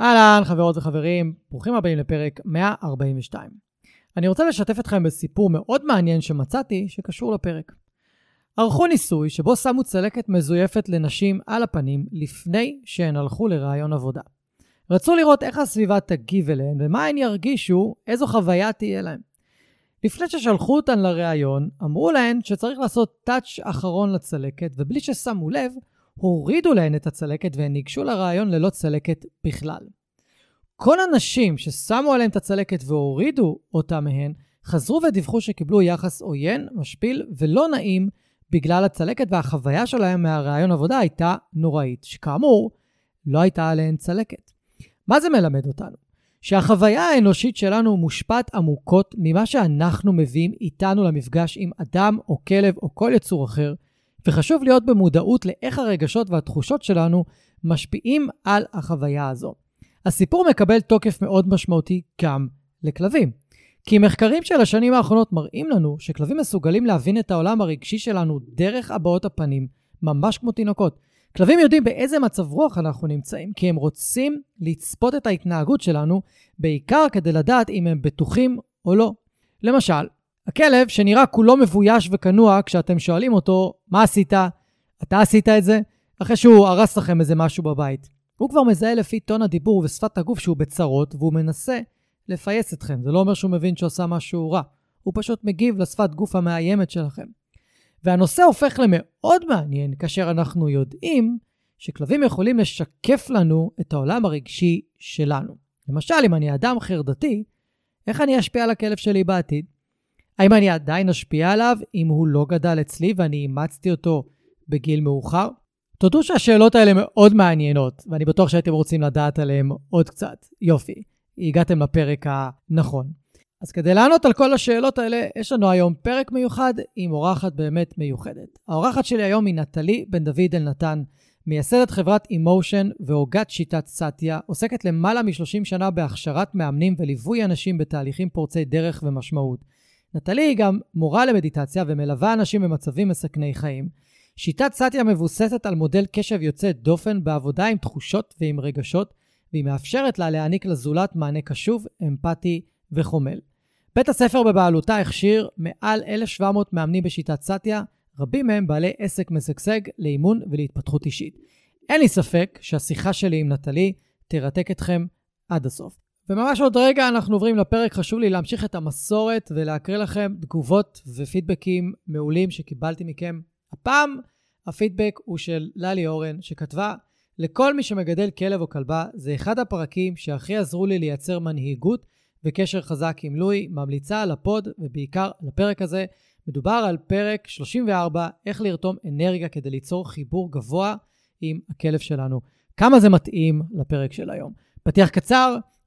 אהלן, חברות וחברים, ברוכים הבאים לפרק 142. אני רוצה לשתף אתכם בסיפור מאוד מעניין שמצאתי שקשור לפרק. ערכו ניסוי שבו שמו צלקת מזויפת לנשים על הפנים לפני שהן הלכו לראיון עבודה. רצו לראות איך הסביבה תגיב אליהן ומה הן ירגישו, איזו חוויה תהיה להן. לפני ששלחו אותן לראיון, אמרו להן שצריך לעשות טאץ' אחרון לצלקת, ובלי ששמו לב, הורידו להן את הצלקת והן ניגשו לראיון ללא צלקת בכלל. כל הנשים ששמו עליהן את הצלקת והורידו אותה מהן, חזרו ודיווחו שקיבלו יחס עוין, משפיל ולא נעים בגלל הצלקת, והחוויה שלהם מהראיון עבודה הייתה נוראית, שכאמור, לא הייתה עליהן צלקת. מה זה מלמד אותנו? שהחוויה האנושית שלנו מושפעת עמוקות ממה שאנחנו מביאים איתנו למפגש עם אדם או כלב או כל יצור אחר, וחשוב להיות במודעות לאיך הרגשות והתחושות שלנו משפיעים על החוויה הזו. הסיפור מקבל תוקף מאוד משמעותי גם לכלבים. כי מחקרים של השנים האחרונות מראים לנו שכלבים מסוגלים להבין את העולם הרגשי שלנו דרך הבעות הפנים, ממש כמו תינוקות. כלבים יודעים באיזה מצב רוח אנחנו נמצאים, כי הם רוצים לצפות את ההתנהגות שלנו, בעיקר כדי לדעת אם הם בטוחים או לא. למשל, הכלב שנראה כולו מבויש וכנוע כשאתם שואלים אותו, מה עשית? אתה עשית את זה? אחרי שהוא הרס לכם איזה משהו בבית. הוא כבר מזהה לפי טון הדיבור ושפת הגוף שהוא בצרות, והוא מנסה לפייס אתכם. זה לא אומר שהוא מבין שעושה משהו רע. הוא פשוט מגיב לשפת גוף המאיימת שלכם. והנושא הופך למאוד מעניין כאשר אנחנו יודעים שכלבים יכולים לשקף לנו את העולם הרגשי שלנו. למשל, אם אני אדם חרדתי, איך אני אשפיע על הכלב שלי בעתיד? האם אני עדיין אשפיע עליו אם הוא לא גדל אצלי ואני אימצתי אותו בגיל מאוחר? תודו שהשאלות האלה מאוד מעניינות, ואני בטוח שהייתם רוצים לדעת עליהן עוד קצת. יופי, הגעתם לפרק הנכון. אז כדי לענות על כל השאלות האלה, יש לנו היום פרק מיוחד עם אורחת באמת מיוחדת. האורחת שלי היום היא נטלי בן דוד אלנתן, מייסדת חברת אימושן והוגת שיטת סאטיה, עוסקת למעלה מ-30 שנה בהכשרת מאמנים וליווי אנשים בתהליכים פורצי דרך ומשמעות. נטלי היא גם מורה למדיטציה ומלווה אנשים במצבים מסכני חיים. שיטת סאטיה מבוססת על מודל קשב יוצא דופן בעבודה עם תחושות ועם רגשות, והיא מאפשרת לה להעניק לזולת מענה קשוב, אמפתי וחומל. בית הספר בבעלותה הכשיר מעל 1,700 מאמנים בשיטת סאטיה, רבים מהם בעלי עסק משגשג לאימון ולהתפתחות אישית. אין לי ספק שהשיחה שלי עם נטלי תרתק אתכם עד הסוף. וממש עוד רגע אנחנו עוברים לפרק, חשוב לי להמשיך את המסורת ולהקריא לכם תגובות ופידבקים מעולים שקיבלתי מכם. הפעם הפידבק הוא של ללי אורן, שכתבה, לכל מי שמגדל כלב או כלבה, זה אחד הפרקים שהכי עזרו לי לייצר מנהיגות וקשר חזק עם לואי, ממליצה על הפוד ובעיקר לפרק הזה. מדובר על פרק 34, איך לרתום אנרגיה כדי ליצור חיבור גבוה עם הכלב שלנו. כמה זה מתאים לפרק של היום. פתיח קצר,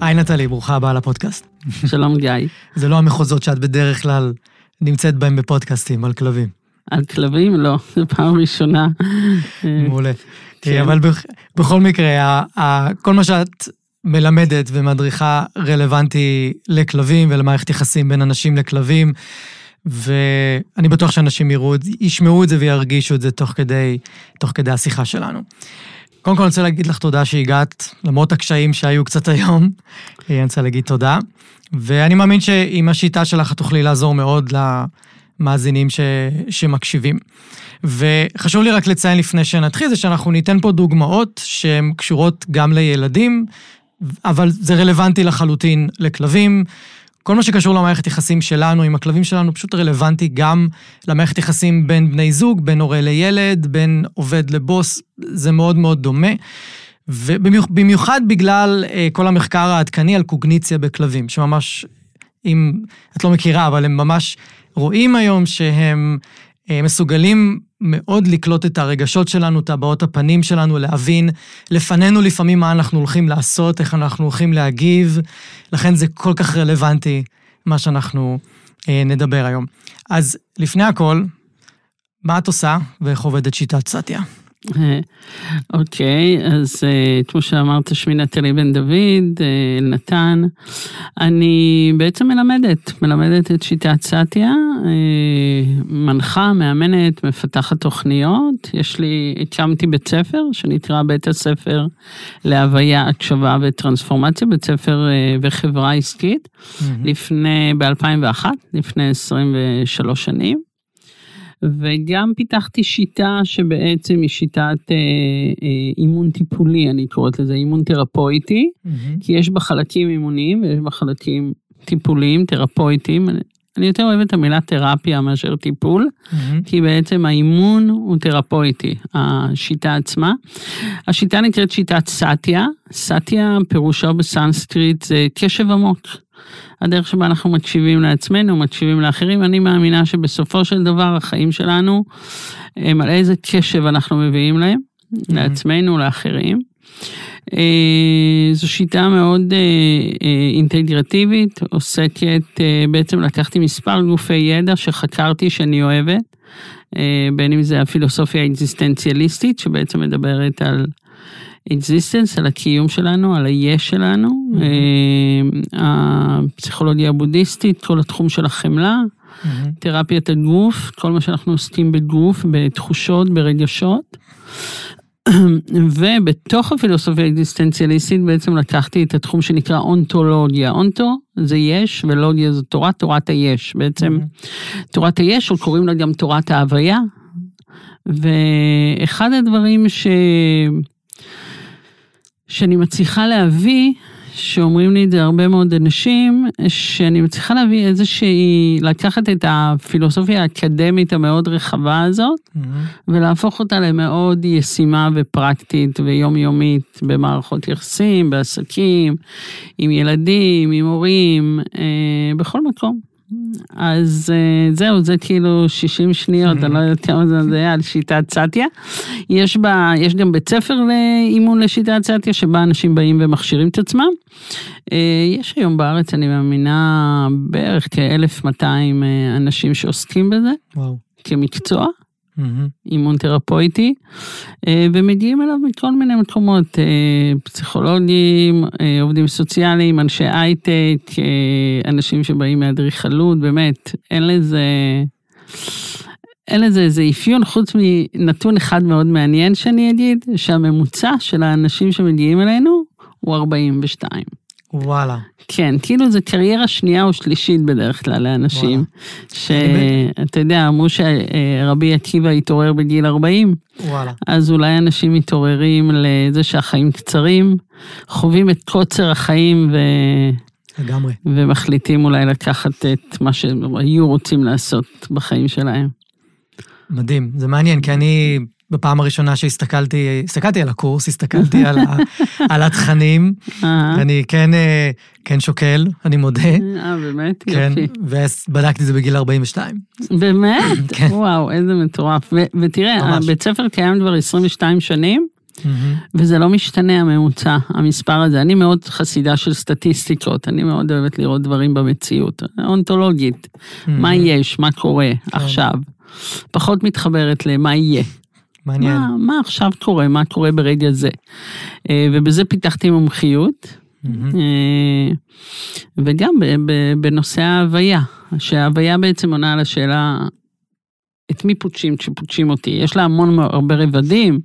היי נטלי, ברוכה הבאה לפודקאסט. שלום גיא. זה לא המחוזות שאת בדרך כלל נמצאת בהם בפודקאסטים, על כלבים. על כלבים? לא, זו פעם ראשונה. מעולה. כן. אבל בכל מקרה, כל מה שאת מלמדת ומדריכה רלוונטי לכלבים ולמערכת יחסים בין אנשים לכלבים, ואני בטוח שאנשים יראו, ישמעו את זה וירגישו את זה תוך כדי, תוך כדי השיחה שלנו. קודם כל אני רוצה להגיד לך תודה שהגעת, למרות הקשיים שהיו קצת היום, אני רוצה להגיד תודה. ואני מאמין שעם השיטה שלך את תוכלי לעזור מאוד למאזינים ש... שמקשיבים. וחשוב לי רק לציין לפני שנתחיל, זה שאנחנו ניתן פה דוגמאות שהן קשורות גם לילדים, אבל זה רלוונטי לחלוטין לכלבים. כל מה שקשור למערכת יחסים שלנו עם הכלבים שלנו פשוט רלוונטי גם למערכת יחסים בין בני זוג, בין הורה לילד, בין עובד לבוס, זה מאוד מאוד דומה. ובמיוחד בגלל אה, כל המחקר העדכני על קוגניציה בכלבים, שממש, אם את לא מכירה, אבל הם ממש רואים היום שהם מסוגלים מאוד לקלוט את הרגשות שלנו, את הבעות הפנים שלנו, להבין לפנינו לפעמים מה אנחנו הולכים לעשות, איך אנחנו הולכים להגיב, לכן זה כל כך רלוונטי, מה שאנחנו אה, נדבר היום. אז לפני הכל, מה את עושה ואיך עובדת שיטת סטיה? אוקיי, אז אה, כמו שאמרת, שמי נטלי בן דוד, אה, נתן. אני בעצם מלמדת, מלמדת את שיטת סטיה, אה, מנחה, מאמנת, מפתחת תוכניות. יש לי, הקמתי בית ספר שנקרא בית הספר להוויה, הקשבה וטרנספורמציה, בית ספר וחברה עסקית, mm-hmm. לפני, ב-2001, לפני 23 שנים. וגם פיתחתי שיטה שבעצם היא שיטת אה, אה, אימון טיפולי, אני קוראת לזה אימון תרפויטי, mm-hmm. כי יש בה חלקים אימוניים ויש בה חלקים טיפוליים, תרפויטיים. אני יותר אוהבת את המילה תרפיה מאשר טיפול, mm-hmm. כי בעצם האימון הוא תרפויטי, השיטה עצמה. השיטה נקראת שיטת סאטיה, סאטיה פירושו בסנסקריט זה קשב עמוק. הדרך שבה אנחנו מקשיבים לעצמנו, מקשיבים לאחרים, אני מאמינה שבסופו של דבר החיים שלנו הם על איזה קשב אנחנו מביאים להם, mm-hmm. לעצמנו, לאחרים. אה, זו שיטה מאוד אה, אה, אינטגרטיבית, עוסקת, בעצם לקחתי מספר גופי ידע שחקרתי שאני אוהבת, בין אם זה הפילוסופיה האקזיסטנציאליסטית, שבעצם מדברת על existence, על הקיום שלנו, על היש שלנו, mm-hmm. הפסיכולוגיה הבודהיסטית, כל התחום של החמלה, mm-hmm. תרפיית הגוף, כל מה שאנחנו עוסקים בגוף, בתחושות, ברגשות. ובתוך הפילוסופיה האקזיסטנציאליסטית בעצם לקחתי את התחום שנקרא אונתולוגיה. אונטו זה יש ולוגיה זה תורה, תורת היש. בעצם mm-hmm. תורת היש, או קוראים לה גם תורת ההוויה. ואחד הדברים ש... שאני מצליחה להביא, שאומרים לי את זה הרבה מאוד אנשים, שאני מצליחה להביא איזושהי, לקחת את הפילוסופיה האקדמית המאוד רחבה הזאת, mm-hmm. ולהפוך אותה למאוד ישימה ופרקטית ויומיומית במערכות יחסים, בעסקים, עם ילדים, עם הורים, אה, בכל מקום. אז אה, זהו, זה כאילו 60 שניות, אני לא יודעת כמה זה היה על שיטת סטיה. יש בה, יש גם בית ספר לאימון לשיטת סטיה, שבה אנשים באים ומכשירים את עצמם. אה, יש היום בארץ, אני מאמינה, בערך כ-1200 אה, אנשים שעוסקים בזה. וואו. כמקצוע. Mm-hmm. אימון תרפויטי, אה, ומגיעים אליו מכל מיני מקומות, אה, פסיכולוגים, אה, עובדים סוציאליים, אנשי הייטק, אנשים שבאים מאדריכלות, באמת, אין לזה... אין לזה איזה אפיון חוץ מנתון אחד מאוד מעניין שאני אגיד, שהממוצע של האנשים שמגיעים אלינו הוא 42. וואלה. כן, כאילו זה קריירה שנייה או שלישית בדרך כלל לאנשים. שאתה יודע, אמרו שרבי עקיבא התעורר בגיל 40. וואלה. אז אולי אנשים מתעוררים לזה שהחיים קצרים, חווים את קוצר החיים ו... לגמרי. ומחליטים אולי לקחת את מה שהם היו רוצים לעשות בחיים שלהם. מדהים, זה מעניין, כי אני בפעם הראשונה שהסתכלתי, הסתכלתי על הקורס, הסתכלתי על, ה, על התכנים, ואני כן, אה, כן שוקל, אני מודה. אה, באמת? כן, יופי. ובדקתי את זה בגיל 42. באמת? כן. וואו, איזה מטורף. ו- ותראה, ממש. הבית ספר קיים כבר 22 שנים. Mm-hmm. וזה לא משתנה הממוצע, המספר הזה. אני מאוד חסידה של סטטיסטיקות, אני מאוד אוהבת לראות דברים במציאות, אונתולוגית. Mm-hmm. מה יש, מה קורה כן. עכשיו. פחות מתחברת למה יהיה. מעניין. מה, מה עכשיו קורה, מה קורה ברגע זה. אה, ובזה פיתחתי מומחיות. Mm-hmm. וגם בנושא ההוויה, שההוויה בעצם עונה על השאלה את מי פוגשים כשפוגשים אותי? יש לה המון הרבה רבדים,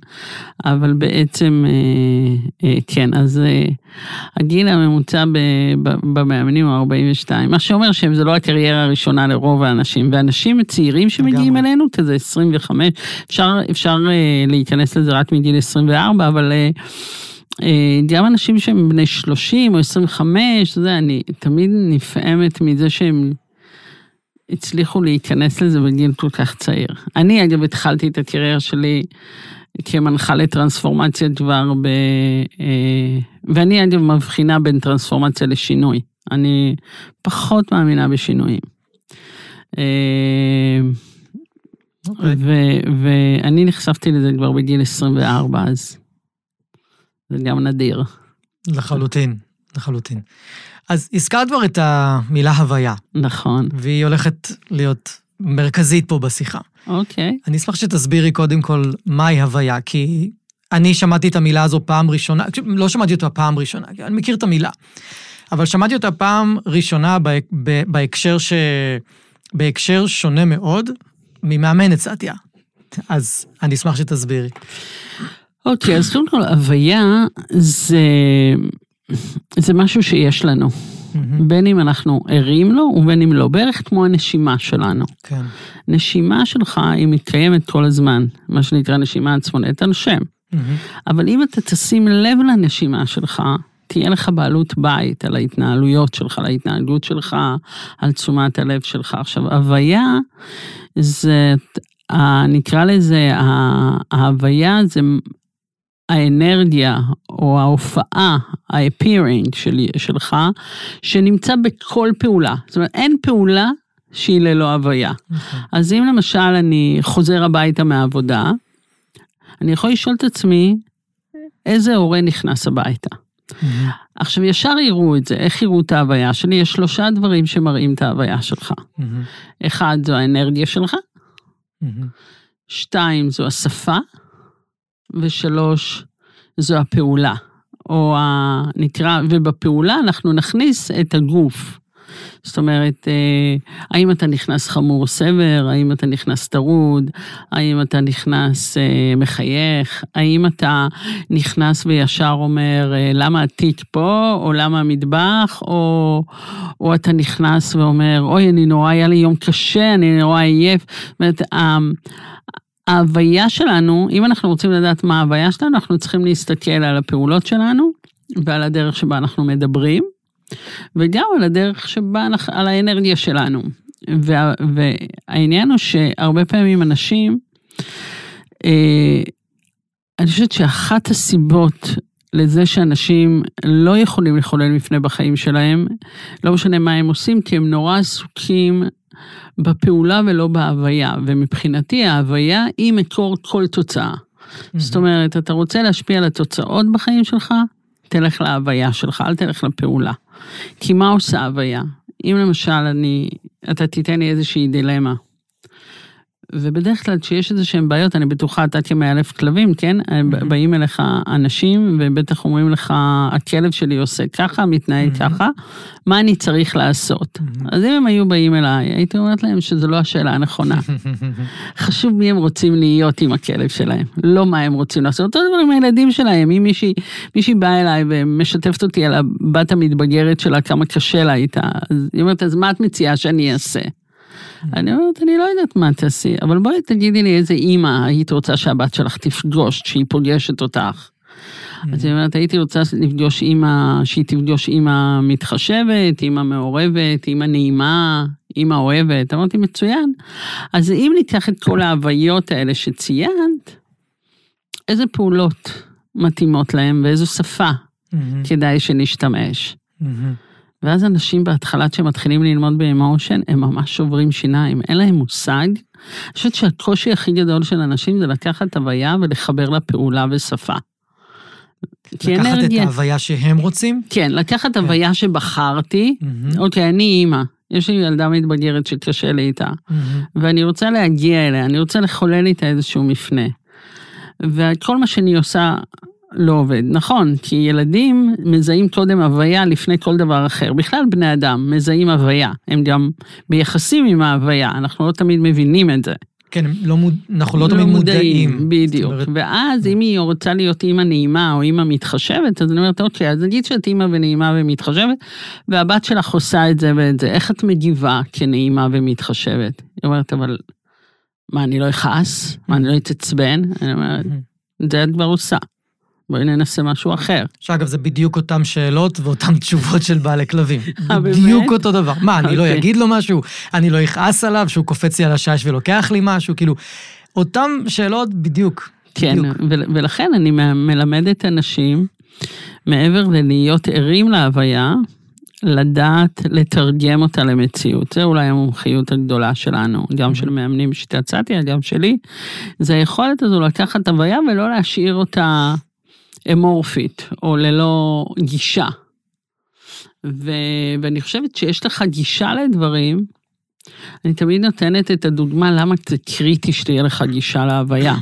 אבל בעצם, אה, אה, כן, אז אה, הגיל הממוצע במאמנים הוא 42, מה שאומר שזה לא הקריירה הראשונה לרוב האנשים, ואנשים צעירים שמגיעים אלינו, כזה 25, אפשר, אפשר להיכנס לזה רק מגיל 24, אבל... גם אנשים שהם בני 30 או 25, זה, אני תמיד נפעמת מזה שהם הצליחו להיכנס לזה בגיל כל כך צעיר. אני אגב התחלתי את הקריירה שלי כמנחה לטרנספורמציה כבר ב... אה, ואני אגב מבחינה בין טרנספורמציה לשינוי. אני פחות מאמינה בשינויים. אה. אוקיי. ואני נחשפתי לזה כבר בגיל 24, אז זה גם נדיר. לחלוטין, לחלוטין. אז הזכרת כבר את המילה הוויה. נכון. והיא הולכת להיות מרכזית פה בשיחה. אוקיי. אני אשמח שתסבירי קודם כל מהי הוויה, כי אני שמעתי את המילה הזו פעם ראשונה, לא שמעתי אותה פעם ראשונה, אני מכיר את המילה, אבל שמעתי אותה פעם ראשונה בהקשר, ש... בהקשר שונה מאוד ממאמנת סטיה. אז אני אשמח שתסבירי. אוקיי, אז קודם כל, הוויה זה זה משהו שיש לנו, mm-hmm. בין אם אנחנו ערים לו ובין אם לא, בערך כמו הנשימה שלנו. כן. נשימה שלך היא מתקיימת כל הזמן, מה שנקרא נשימה עצמונית, אתה נושם. Mm-hmm. אבל אם אתה תשים לב לנשימה שלך, תהיה לך בעלות בית על ההתנהלויות שלך, על ההתנהגות שלך, על תשומת הלב שלך. עכשיו, הוויה זה, נקרא לזה, ההוויה זה האנרגיה או ההופעה, ה-appearing של, שלך, שנמצא בכל פעולה. זאת אומרת, אין פעולה שהיא ללא הוויה. Okay. נכון. אז אם למשל אני חוזר הביתה מהעבודה, אני יכול לשאול את עצמי, איזה הורה נכנס הביתה? Mm-hmm. עכשיו, ישר יראו את זה, איך יראו את ההוויה שלי? יש שלושה דברים שמראים את ההוויה שלך. Mm-hmm. אחד, זו האנרגיה שלך, mm-hmm. שתיים, זו השפה, ושלוש, זו הפעולה, או נקרא, ובפעולה אנחנו נכניס את הגוף. זאת אומרת, אה, האם אתה נכנס חמור סבר, האם אתה נכנס טרוד, האם אתה נכנס אה, מחייך, האם אתה נכנס וישר אומר, אה, למה התיק פה, או למה המטבח, או, או אתה נכנס ואומר, אוי, אני נורא, היה לי יום קשה, אני נורא עייף. זאת אומרת, ההוויה שלנו, אם אנחנו רוצים לדעת מה ההוויה שלנו, אנחנו צריכים להסתכל על הפעולות שלנו ועל הדרך שבה אנחנו מדברים, וגם על הדרך שבה, על האנרגיה שלנו. וה, והעניין הוא שהרבה פעמים אנשים, אה, אני חושבת שאחת הסיבות לזה שאנשים לא יכולים לחולל מפנה בחיים שלהם, לא משנה מה הם עושים, כי הם נורא עסוקים בפעולה ולא בהוויה, ומבחינתי ההוויה היא מקור כל תוצאה. Mm-hmm. זאת אומרת, אתה רוצה להשפיע על התוצאות בחיים שלך, תלך להוויה שלך, אל תלך לפעולה. כי מה עושה הוויה? אם למשל אני, אתה תיתן לי איזושהי דילמה, ובדרך כלל כשיש איזה שהם בעיות, אני בטוחה, אתה כמאלף כלבים, כן? Mm-hmm. באים אליך אנשים, ובטח אומרים לך, הכלב שלי עושה ככה, מתנהג mm-hmm. ככה, מה אני צריך לעשות? Mm-hmm. אז אם הם היו באים אליי, הייתי אומרת להם שזו לא השאלה הנכונה. חשוב מי הם רוצים להיות עם הכלב שלהם, לא מה הם רוצים לעשות. אותו דבר עם הילדים שלהם, אם מישהי, מישהי באה אליי ומשתפת אותי על הבת המתבגרת שלה, כמה קשה לה איתה, אז היא אומרת, אז מה את מציעה שאני אעשה? אני אומרת, אני לא יודעת מה תעשי, אבל בואי תגידי לי איזה אימא היית רוצה שהבת שלך תפגוש כשהיא פוגשת אותך. אז היא אומרת, הייתי רוצה לפגוש אימא, שהיא תפגוש אימא מתחשבת, אימא מעורבת, אימא נעימה, אימא אוהבת. אמרתי, מצוין. אז אם ניקח את כל ההוויות האלה שציינת, איזה פעולות מתאימות להם ואיזו שפה כדאי שנשתמש. ואז אנשים בהתחלה כשהם מתחילים ללמוד באמושן, הם ממש שוברים שיניים, אין להם מושג. אני חושבת שהקושי הכי גדול של אנשים זה לקחת הוויה ולחבר לה פעולה ושפה. לקחת אנרגיה... את ההוויה שהם רוצים? כן, לקחת כן. הוויה שבחרתי, mm-hmm. אוקיי, אני אימא, יש לי ילדה מתבגרת שקשה לי איתה, mm-hmm. ואני רוצה להגיע אליה, אני רוצה לחולל איתה איזשהו מפנה. וכל מה שאני עושה לא עובד. נכון, כי ילדים מזהים קודם הוויה לפני כל דבר אחר. בכלל בני אדם מזהים הוויה, הם גם ביחסים עם ההוויה, אנחנו לא תמיד מבינים את זה. כן, לא מוד... אנחנו לא תמיד מודעים. בדיוק. אומרת... ואז אם היא רוצה להיות אימא נעימה או אימא מתחשבת, אז אני אומרת, אוקיי, אז נגיד שאת אימא ונעימה ומתחשבת, והבת שלך עושה את זה ואת זה, איך את מגיבה כנעימה ומתחשבת? היא אומרת, אבל מה, אני לא אכעס? מה, אני לא אתעצבן? אני אומרת, זה את כבר עושה. בואי ננסה משהו אחר. שאגב, זה בדיוק אותן שאלות ואותן תשובות של בעלי כלבים. אה, בדיוק אותו דבר. מה, אני לא אוקיי. אגיד לו משהו? אני לא אכעס עליו שהוא קופץ לי על השש ולוקח לי משהו? כאילו, אותן שאלות בדיוק. כן, ולכן אני מלמדת אנשים, מעבר ללהיות ערים להוויה, לדעת לתרגם אותה למציאות. זה אולי המומחיות הגדולה שלנו, גם של מאמנים סאטיה, גם שלי. זה היכולת הזו לקחת הוויה ולא להשאיר אותה אמורפית, או ללא גישה. ו... ואני חושבת שיש לך גישה לדברים, אני תמיד נותנת את הדוגמה למה זה קריטי שתהיה לך גישה להוויה.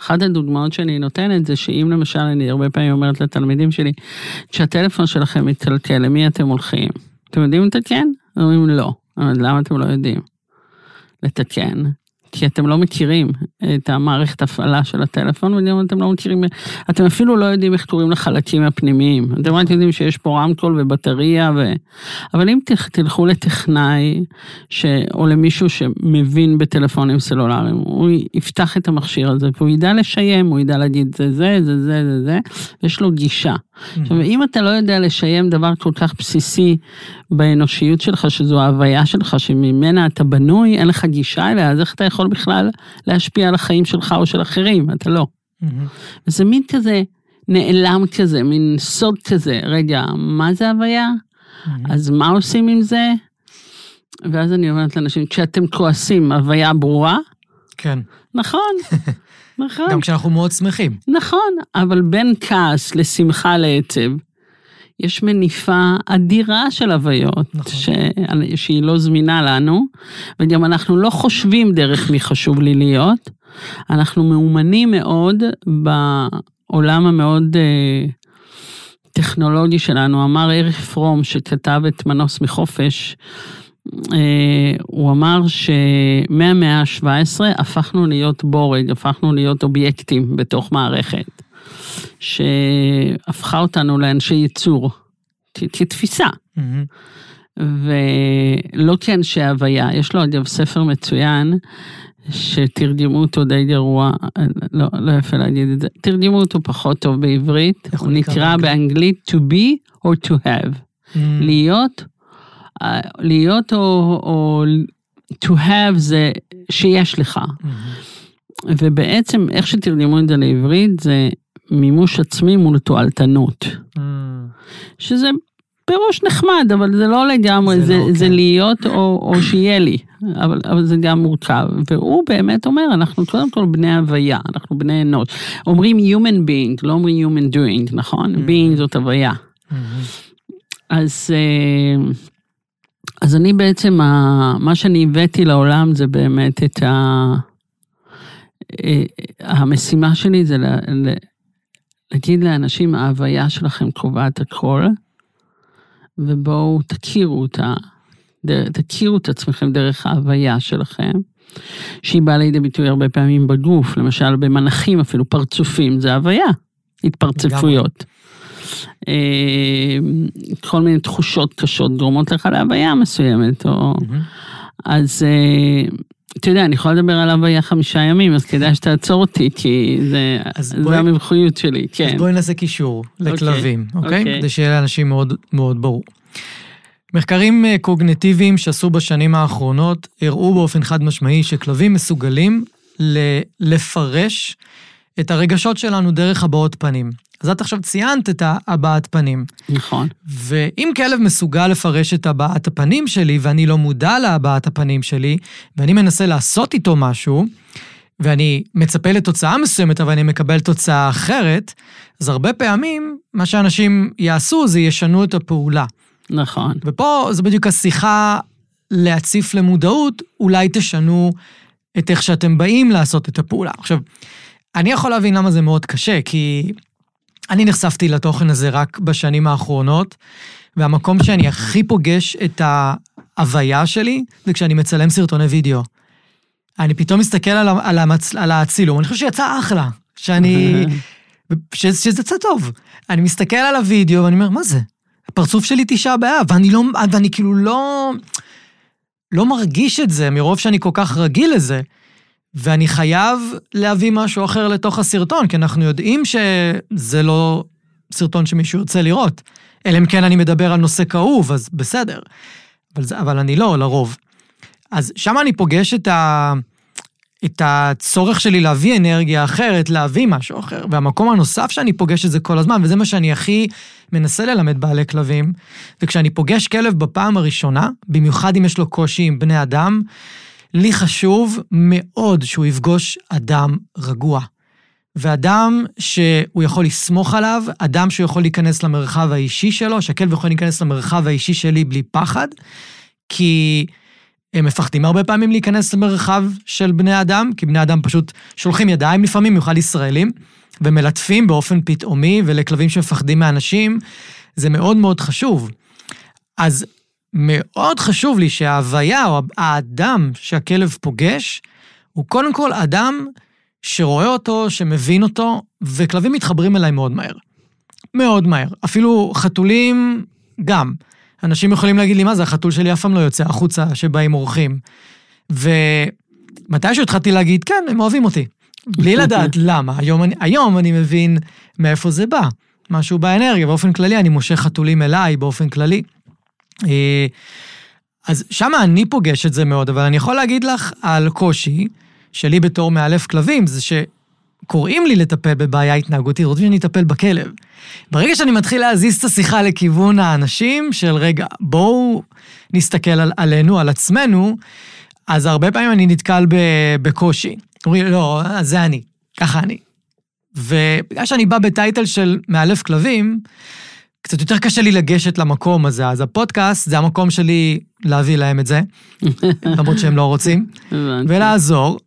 אחת הדוגמאות שאני נותנת זה שאם למשל אני הרבה פעמים אומרת לתלמידים שלי, כשהטלפון שלכם מתקלקל, למי אתם הולכים? אתם יודעים לתקן? אומרים לא. למה אתם לא יודעים? לתקן. כי אתם לא מכירים את המערכת הפעלה של הטלפון, וגם אתם לא מכירים, אתם אפילו לא יודעים איך קוראים לחלקים הפנימיים. אתם רק יודעים שיש פה רמקול ובטריה, ו... אבל אם תלכו לטכנאי, ש... או למישהו שמבין בטלפונים סלולריים, הוא יפתח את המכשיר הזה, והוא ידע לשיים, הוא ידע להגיד זה זה, זה זה, זה זה, ויש לו גישה. עכשיו, אם אתה לא יודע לשיים דבר כל כך בסיסי באנושיות שלך, שזו ההוויה שלך, שממנה אתה בנוי, אין לך גישה אליה, אז איך אתה יכול בכלל להשפיע על החיים שלך או של אחרים? אתה לא. וזה מין כזה נעלם כזה, מין סוד כזה, רגע, מה זה הוויה? אז מה עושים עם זה? ואז אני אומרת לאנשים, כשאתם כועסים, הוויה ברורה? כן. נכון. נכון. גם כשאנחנו מאוד שמחים. נכון, אבל בין כעס לשמחה לעצב, יש מניפה אדירה של הוויות, נכון. ש... שהיא לא זמינה לנו, וגם אנחנו לא חושבים דרך מי חשוב לי להיות, אנחנו מאומנים מאוד בעולם המאוד אה, טכנולוגי שלנו. אמר אריך פרום, שכתב את מנוס מחופש, הוא אמר שמהמאה ה-17 הפכנו להיות בורג, הפכנו להיות אובייקטים בתוך מערכת, שהפכה אותנו לאנשי ייצור, כתפיסה. ולא כאנשי הוויה, יש לו אגב ספר מצוין, שתרגמו אותו די גרוע, לא, לא יפה להגיד את זה, תרגמו אותו פחות טוב בעברית, הוא נקרא באנגלית to be or to have, mm. להיות להיות או, או to have זה שיש לך. Mm-hmm. ובעצם איך שתרגמו את זה לעברית זה מימוש עצמי מול תועלתנות. Mm. שזה פירוש נחמד, אבל זה לא לגמרי, זה, זה, לא, זה כן. להיות או, או שיהיה לי, אבל, אבל זה גם מורכב. והוא באמת אומר, אנחנו קודם כל בני הוויה, אנחנו בני אנוש. אומרים human being, לא אומרים human doing, נכון? Mm-hmm. being זאת הוויה. Mm-hmm. אז... Uh, אז אני בעצם, מה שאני הבאתי לעולם זה באמת את ה... אה, המשימה שלי זה להגיד לאנשים, ההוויה שלכם קובעת הכל, ובואו תכירו אותה, תכירו את עצמכם דרך ההוויה שלכם, שהיא באה לידי ביטוי הרבה פעמים בגוף, למשל במנחים אפילו, פרצופים, זה הוויה, התפרצפויות. אה, כל מיני תחושות קשות גורמות לך להוויה מסוימת, או... אז אה, אתה יודע, אני יכולה לדבר על הוויה חמישה ימים, אז כדאי שתעצור אותי, כי זה, זה בואי, המבחויות שלי, כן. אז בואי נעשה קישור אוקיי, לכלבים, אוקיי? Okay. Okay? כדי שיהיה לאנשים מאוד מאוד ברור. מחקרים אה, קוגנטיביים שעשו בשנים האחרונות הראו באופן חד משמעי שכלבים מסוגלים לפרש את הרגשות שלנו דרך הבעות פנים. אז את עכשיו ציינת את הבעת פנים. נכון. ואם כלב מסוגל לפרש את הבעת הפנים שלי, ואני לא מודע להבעת הפנים שלי, ואני מנסה לעשות איתו משהו, ואני מצפה לתוצאה מסוימת, אבל אני מקבל תוצאה אחרת, אז הרבה פעמים מה שאנשים יעשו זה ישנו את הפעולה. נכון. ופה זו בדיוק השיחה להציף למודעות, אולי תשנו את איך שאתם באים לעשות את הפעולה. עכשיו, אני יכול להבין למה זה מאוד קשה, כי אני נחשפתי לתוכן הזה רק בשנים האחרונות, והמקום שאני הכי פוגש את ההוויה שלי, זה כשאני מצלם סרטוני וידאו. אני פתאום מסתכל על, על, המצ... על הצילום, אני חושב שיצא אחלה, שאני... ש... שזה יצא טוב. אני מסתכל על הוידאו ואני אומר, מה זה? הפרצוף שלי תשעה באב, ואני לא... ואני כאילו לא... לא מרגיש את זה מרוב שאני כל כך רגיל לזה. ואני חייב להביא משהו אחר לתוך הסרטון, כי אנחנו יודעים שזה לא סרטון שמישהו ירצה לראות. אלא אם כן אני מדבר על נושא כאוב, אז בסדר. אבל, זה, אבל אני לא, לרוב. אז שם אני פוגש את, ה, את הצורך שלי להביא אנרגיה אחרת, להביא משהו אחר. והמקום הנוסף שאני פוגש את זה כל הזמן, וזה מה שאני הכי מנסה ללמד בעלי כלבים, וכשאני פוגש כלב בפעם הראשונה, במיוחד אם יש לו קושי עם בני אדם, לי חשוב מאוד שהוא יפגוש אדם רגוע. ואדם שהוא יכול לסמוך עליו, אדם שהוא יכול להיכנס למרחב האישי שלו, שהכלב יכול להיכנס למרחב האישי שלי בלי פחד, כי הם מפחדים הרבה פעמים להיכנס למרחב של בני אדם, כי בני אדם פשוט שולחים ידיים לפעמים, במיוחד ישראלים, ומלטפים באופן פתאומי, ולכלבים שמפחדים מאנשים, זה מאוד מאוד חשוב. אז מאוד חשוב לי שההוויה או האדם שהכלב פוגש, הוא קודם כל אדם שרואה אותו, שמבין אותו, וכלבים מתחברים אליי מאוד מהר. מאוד מהר. אפילו חתולים גם. אנשים יכולים להגיד לי, מה זה, החתול שלי אף פעם לא יוצא החוצה שבאים אורחים. ומתישהו התחלתי להגיד, כן, הם אוהבים אותי. בלי לדעת למה. היום אני, היום אני מבין מאיפה זה בא. משהו באנרגיה, באופן כללי אני מושך חתולים אליי, באופן כללי. אה, אז שם אני פוגש את זה מאוד, אבל אני יכול להגיד לך על קושי שלי בתור מאלף כלבים, זה שקוראים לי לטפל בבעיה התנהגותית, רוצים שאני אטפל בכלב. ברגע שאני מתחיל להזיז את השיחה לכיוון האנשים, של רגע, בואו נסתכל על, עלינו, על עצמנו, אז הרבה פעמים אני נתקל בקושי. אומרים, לא, זה אני, ככה אני. ובגלל שאני בא בטייטל של מאלף כלבים, קצת יותר קשה לי לגשת למקום הזה, אז הפודקאסט זה המקום שלי להביא להם את זה, למרות שהם לא רוצים, ולעזור.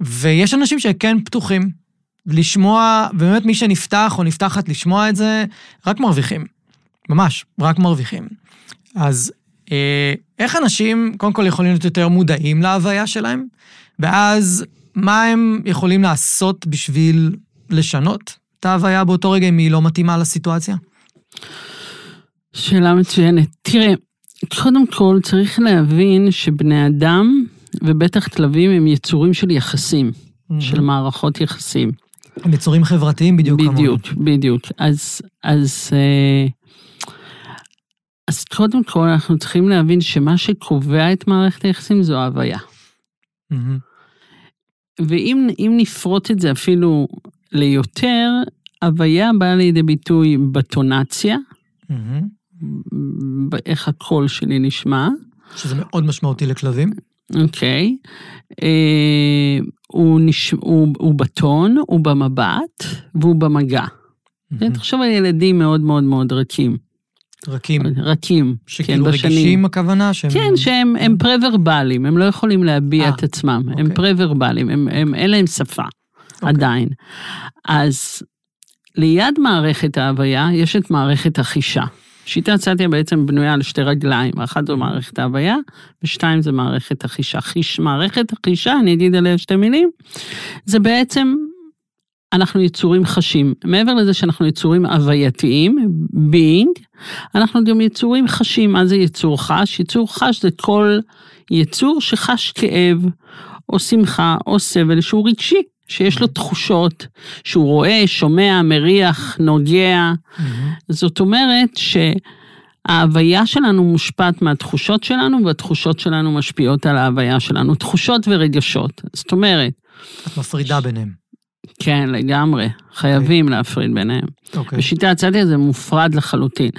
ויש אנשים שכן פתוחים לשמוע, ובאמת מי שנפתח או נפתחת לשמוע את זה, רק מרוויחים. ממש, רק מרוויחים. אז אה, איך אנשים, קודם כל, יכולים להיות יותר מודעים להוויה שלהם, ואז מה הם יכולים לעשות בשביל לשנות את ההוויה באותו רגע אם היא לא מתאימה לסיטואציה? שאלה מצוינת. תראה, קודם כל צריך להבין שבני אדם, ובטח כלבים, הם יצורים של יחסים, mm-hmm. של מערכות יחסים. הם יצורים חברתיים בדיוק כמונו. בדיוק, כמוני. בדיוק. אז, אז, אז קודם כל אנחנו צריכים להבין שמה שקובע את מערכת היחסים זו ההוויה. Mm-hmm. ואם נפרוט את זה אפילו ליותר, הוויה באה לידי ביטוי בטונציה, mm-hmm. איך הקול שלי נשמע. שזה מאוד משמעותי לכלבים. אוקיי. אה, הוא, נש... הוא, הוא בטון, הוא במבט והוא במגע. Mm-hmm. תחשוב על ילדים מאוד מאוד מאוד רכים. רכים. רכים, שכאילו כן, רגישים הכוונה? שהם... כן, שהם הם פרה-ורבליים, הם לא יכולים להביע 아, את עצמם, אוקיי. הם פרה-ורבליים, הם, הם, אין להם שפה, אוקיי. עדיין. אז ליד מערכת ההוויה יש את מערכת החישה. שיטת סטיה בעצם בנויה על שתי רגליים, אחת זו מערכת ההוויה, ושתיים זה מערכת החישה. חיש, מערכת החישה, אני אגיד עליה שתי מילים, זה בעצם, אנחנו יצורים חשים. מעבר לזה שאנחנו יצורים הווייתיים, being, אנחנו גם יצורים חשים. מה זה יצור חש? יצור חש זה כל יצור שחש כאב, או שמחה, או סבל שהוא רגשי. שיש לו תחושות, שהוא רואה, שומע, מריח, נוגע. זאת אומרת שההוויה שלנו מושפעת מהתחושות שלנו, והתחושות שלנו משפיעות על ההוויה שלנו, תחושות ורגשות. זאת אומרת... את מפרידה ביניהם. כן, לגמרי. חייבים okay. להפריד ביניהם. Okay. אוקיי. בשיטה הצדיה זה מופרד לחלוטין.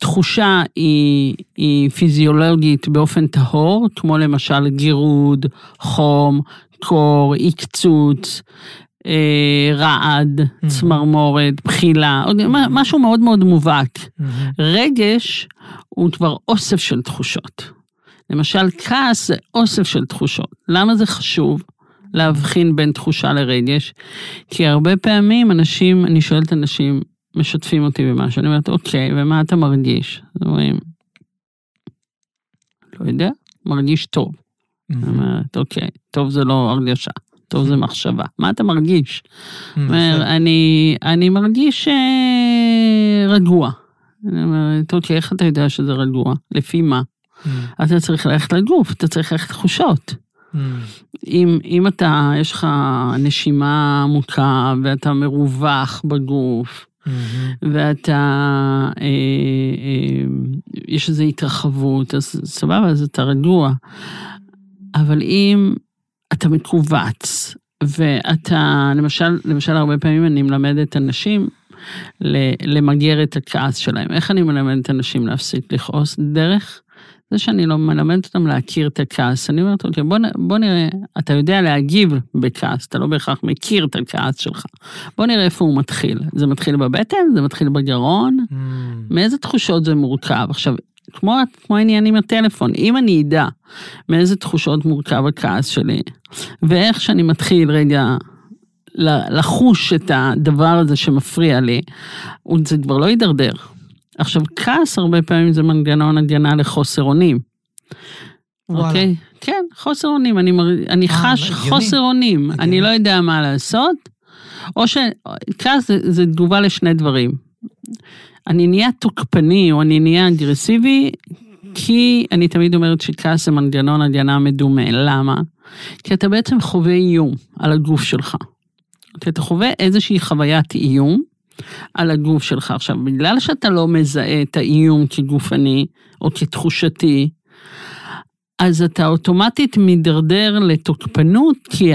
תחושה היא, היא פיזיולוגית באופן טהור, כמו למשל גירוד, חום, קור, עקצוץ, אה, רעד, mm-hmm. צמרמורת, בחילה, mm-hmm. משהו מאוד מאוד מובהק. Mm-hmm. רגש הוא כבר אוסף של תחושות. למשל, כעס זה אוסף של תחושות. למה זה חשוב להבחין בין תחושה לרגש? כי הרבה פעמים אנשים, אני שואלת אנשים, משתפים אותי במשהו, אני אומרת, אוקיי, ומה אתה מרגיש? אז אומרים, לא יודע, מרגיש טוב. אומרת, אוקיי, טוב זה לא הרגשה, טוב זה מחשבה. מה אתה מרגיש? אומר, אני, אני מרגיש אה, רגוע. אני אומרת, אוקיי, איך אתה יודע שזה רגוע? לפי מה? אתה צריך ללכת לגוף, אתה צריך ללכת לתחושות. אם, אם אתה, יש לך נשימה עמוקה ואתה מרווח בגוף, ואתה, אה, אה, יש איזו התרחבות, אז סבבה, אז אתה רגוע. אבל אם אתה מכווץ, ואתה, למשל, למשל הרבה פעמים אני מלמדת אנשים למגר את הכעס שלהם. איך אני מלמדת אנשים להפסיק לכעוס? דרך זה שאני לא מלמדת אותם להכיר את הכעס. אני אומרת, אוקיי, בוא, בוא נראה, אתה יודע להגיב בכעס, אתה לא בהכרח מכיר את הכעס שלך. בוא נראה איפה הוא מתחיל. זה מתחיל בבטן? זה מתחיל בגרון? Mm. מאיזה תחושות זה מורכב? עכשיו, כמו, כמו העניין עם הטלפון, אם אני אדע מאיזה תחושות מורכב הכעס שלי, ואיך שאני מתחיל רגע לחוש את הדבר הזה שמפריע לי, זה כבר לא יידרדר. עכשיו, כעס הרבה פעמים זה מנגנון הגנה לחוסר אונים. אוקיי? כן, חוסר אונים, אני, מר... אני 아, אה, חש הגיוני. חוסר אונים. אני לא יודע מה לעשות, או שכעס זה, זה תגובה לשני דברים. אני נהיה תוקפני או אני נהיה אגרסיבי, כי אני תמיד אומרת שכעס זה מנגנון הגנה מדומה. למה? כי אתה בעצם חווה איום על הגוף שלך. כי אתה חווה איזושהי חוויית איום על הגוף שלך. עכשיו, בגלל שאתה לא מזהה את האיום כגופני או כתחושתי, אז אתה אוטומטית מידרדר לתוקפנות, כי.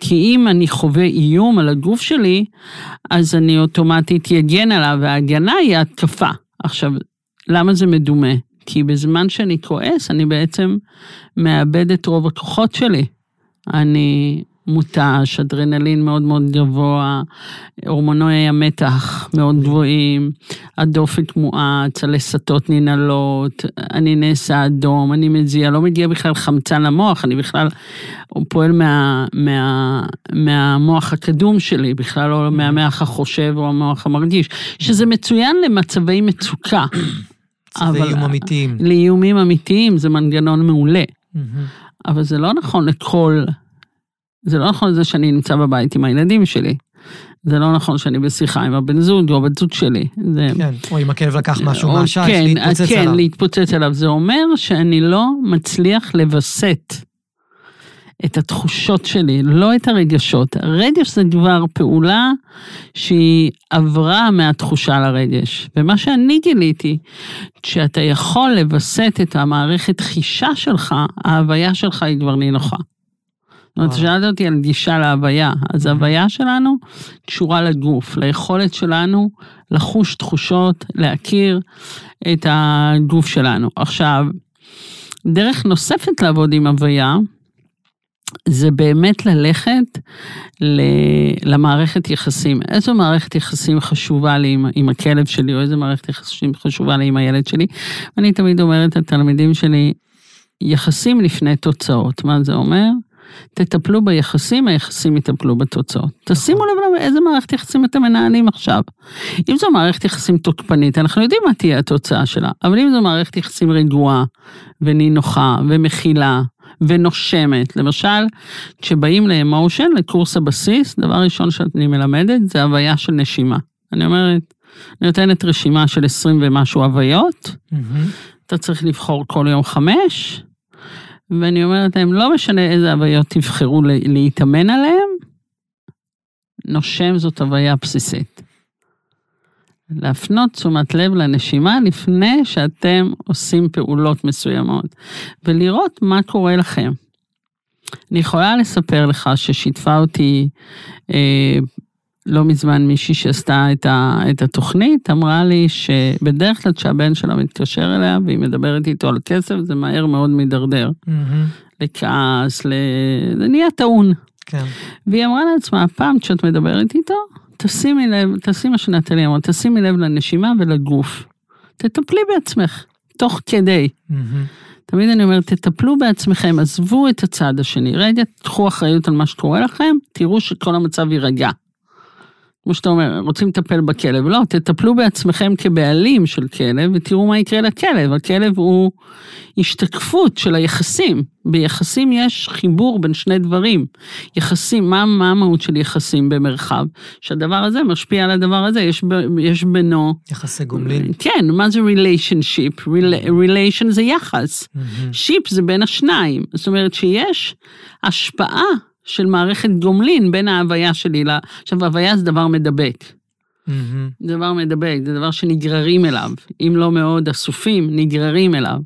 כי אם אני חווה איום על הגוף שלי, אז אני אוטומטית אגן עליו, וההגנה היא התקפה. עכשיו, למה זה מדומה? כי בזמן שאני כועס, אני בעצם מאבד את רוב הכוחות שלי. אני מותש, אדרנלין מאוד מאוד גבוה, הורמונוי המתח מאוד גבוהים, הדופק מואץ, הלסתות ננעלות, אני נעשה אדום, אני מזיע, לא מגיע בכלל חמצן למוח, אני בכלל, פועל מה, מה, מהמוח הקדום שלי, בכלל לא מהמוח החושב או המוח המרגיש, שזה מצוין למצבי מצוקה. מצבי איום אמיתיים. לאיומים אמיתיים זה מנגנון מעולה. אבל זה לא נכון לכל זה לא נכון זה שאני נמצא בבית עם הילדים שלי. זה לא נכון שאני בשיחה עם הבן זוג או בת זוג שלי. זה... כן, או אם הכלב לקח משהו מהשש, כן, להתפוצץ כן, עליו. כן, להתפוצץ עליו. זה אומר שאני לא מצליח לווסת את התחושות שלי, לא את הרגשות. הרגש זה כבר פעולה שהיא עברה מהתחושה לרגש. ומה שאני גיליתי, שאתה יכול לווסת את המערכת חישה שלך, ההוויה שלך היא כבר נינוחה. זאת אומרת, שאלת אותי על גישה להוויה, אז ההוויה שלנו קשורה לגוף, ליכולת שלנו לחוש תחושות, להכיר את הגוף שלנו. עכשיו, דרך נוספת לעבוד עם הוויה, זה באמת ללכת למערכת יחסים. איזו מערכת יחסים חשובה לי עם, עם הכלב שלי, או איזו מערכת יחסים חשובה לי עם הילד שלי. אני תמיד אומרת לתלמידים שלי, יחסים לפני תוצאות. מה זה אומר? תטפלו ביחסים, היחסים יטפלו בתוצאות. תשימו לב איזה מערכת יחסים אתם מנהלים עכשיו. אם זו מערכת יחסים תוקפנית, אנחנו יודעים מה תהיה התוצאה שלה, אבל אם זו מערכת יחסים רגועה ונינוחה ומכילה ונושמת, למשל, כשבאים לאמושן, לקורס הבסיס, דבר ראשון שאני מלמדת זה הוויה של נשימה. אני אומרת, אני נותנת רשימה של 20 ומשהו הוויות, mm-hmm. אתה צריך לבחור כל יום חמש, ואני אומרת להם, לא משנה איזה הוויות תבחרו להתאמן עליהם, נושם זאת הוויה בסיסית. להפנות תשומת לב לנשימה לפני שאתם עושים פעולות מסוימות, ולראות מה קורה לכם. אני יכולה לספר לך ששיתפה אותי אה, לא מזמן מישהי שעשתה את, ה, את התוכנית, אמרה לי שבדרך כלל כשהבן שלה מתקשר אליה והיא מדברת איתו על כסף, זה מהר מאוד מידרדר. Mm-hmm. לכעס, ל... זה נהיה טעון. כן. והיא אמרה לעצמה, הפעם כשאת מדברת איתו, תשימי לב, תשימי מה שנתניה אמרה, תשימי לב לנשימה ולגוף. תטפלי בעצמך, תוך כדי. Mm-hmm. תמיד אני אומרת, תטפלו בעצמכם, עזבו את הצד השני, רגע, תקחו אחריות על מה שקורה לכם, תראו שכל המצב יירגע. כמו שאתה אומר, רוצים לטפל בכלב, לא, תטפלו בעצמכם כבעלים של כלב ותראו מה יקרה לכלב. הכלב הוא השתקפות של היחסים. ביחסים יש חיבור בין שני דברים. יחסים, מה, מה המהות של יחסים במרחב? שהדבר הזה משפיע על הדבר הזה, יש, ב, יש בינו... יחסי גומלין. כן, מה זה relationship? relation זה יחס. ship זה בין השניים. זאת אומרת שיש השפעה של מערכת גומלין בין ההוויה שלי ל... עכשיו, הוויה זה דבר מדבק. מהמם. דבר מדבק, זה דבר שנגררים אליו. אם לא מאוד אסופים, נגררים אליו.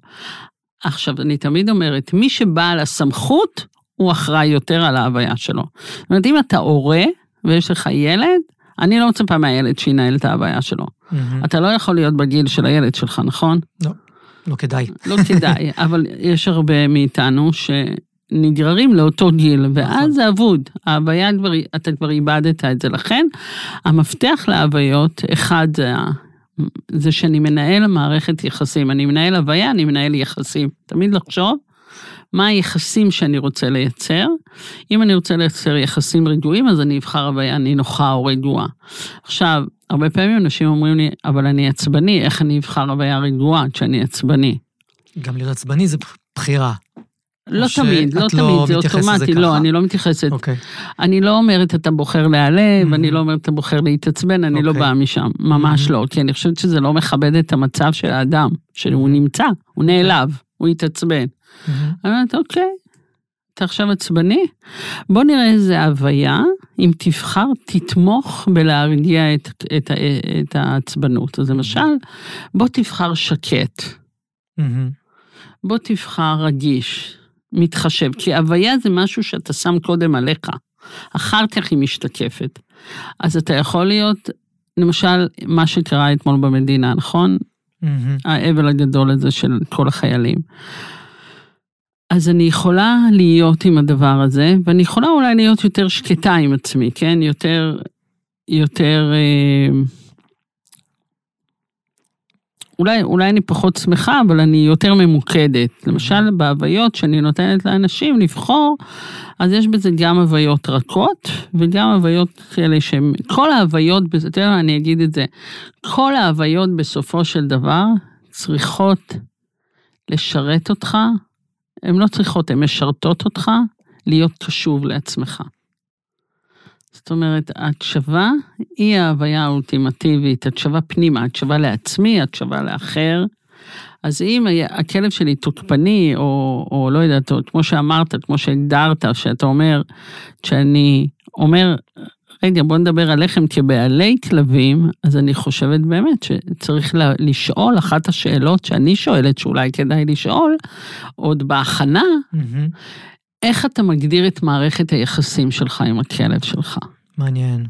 עכשיו, אני תמיד אומרת, מי שבעל הסמכות, הוא אחראי יותר על ההוויה שלו. זאת אומרת, אם אתה הורה ויש לך ילד, אני לא מצפה מהילד שינהל את ההוויה שלו. מהמם. אתה לא יכול להיות בגיל של הילד שלך, נכון? לא כדאי. לא כדאי, אבל יש הרבה מאיתנו שנגררים לאותו גיל, נכון. ואז זה אבוד. ההוויה כבר, אתה כבר איבדת את זה. לכן, המפתח להוויות, אחד זה, זה שאני מנהל מערכת יחסים. אני מנהל הוויה, אני מנהל יחסים. תמיד לחשוב מה היחסים שאני רוצה לייצר. אם אני רוצה לייצר יחסים רגועים, אז אני אבחר הוויה נינוחה או רגועה. עכשיו, הרבה פעמים אנשים אומרים לי, אבל אני עצבני, איך אני אבחר הוויה רגועה כשאני עצבני? גם להיות עצבני זה בחירה. לא או תמיד, לא לא תמיד, זה אוטומטי? לא, אני לא מתייחסת. אוקיי. אני לא אומרת אתה בוחר להיעלב, Mhm. אני לא אומרת אתה בוחר להתעצבן, אני לא אוקיי. באה משם, ממש Mhm. לא, כי אני חושבת שזה לא מכבד את המצב של האדם, שהוא נמצא, הוא נעלב, הוא התעצבן. מהמם. אני אומרת, אוקיי, אתה עכשיו עצבני? בוא נראה איזה הוויה, אם תבחר, תתמוך בלהרגיע את, את, את העצבנות. אז למשל, בוא תבחר שקט. מהמם. בוא תבחר רגיש, מתחשב, כי הוויה זה משהו שאתה שם קודם עליך, אחר כך היא משתקפת. אז אתה יכול להיות, למשל, מה שקרה אתמול במדינה, נכון? מהמם. האבל הגדול הזה של כל החיילים. אז אני יכולה להיות עם הדבר הזה, ואני יכולה אולי להיות יותר שקטה עם עצמי, כן? יותר, יותר, אה, אולי, אולי אני פחות שמחה, אבל אני יותר ממוקדת. למשל, בהוויות שאני נותנת לאנשים לבחור, אז יש בזה גם הוויות רכות, וגם הוויות כאלה שהן, כל ההוויות, מה, אני אגיד את זה, כל ההוויות בסופו של דבר צריכות לשרת אותך, הן לא צריכות, הן משרתות אותך להיות קשוב לעצמך. זאת אומרת, ההקשבה היא ההוויה האולטימטיבית, הקשבה פנימה, הקשבה לעצמי, הקשבה לאחר. אז אם הכלב שלי תוקפני, או, או לא יודעת, או כמו שאמרת, כמו שהגדרת, שאתה אומר, שאני אומר, רגע, בוא נדבר עליכם כבעלי כלבים, אז אני חושבת באמת שצריך ל- לשאול, אחת השאלות שאני שואלת, שאולי כדאי לשאול, עוד בהכנה, מהמם. איך אתה מגדיר את מערכת היחסים שלך עם הכלב שלך? מעניין.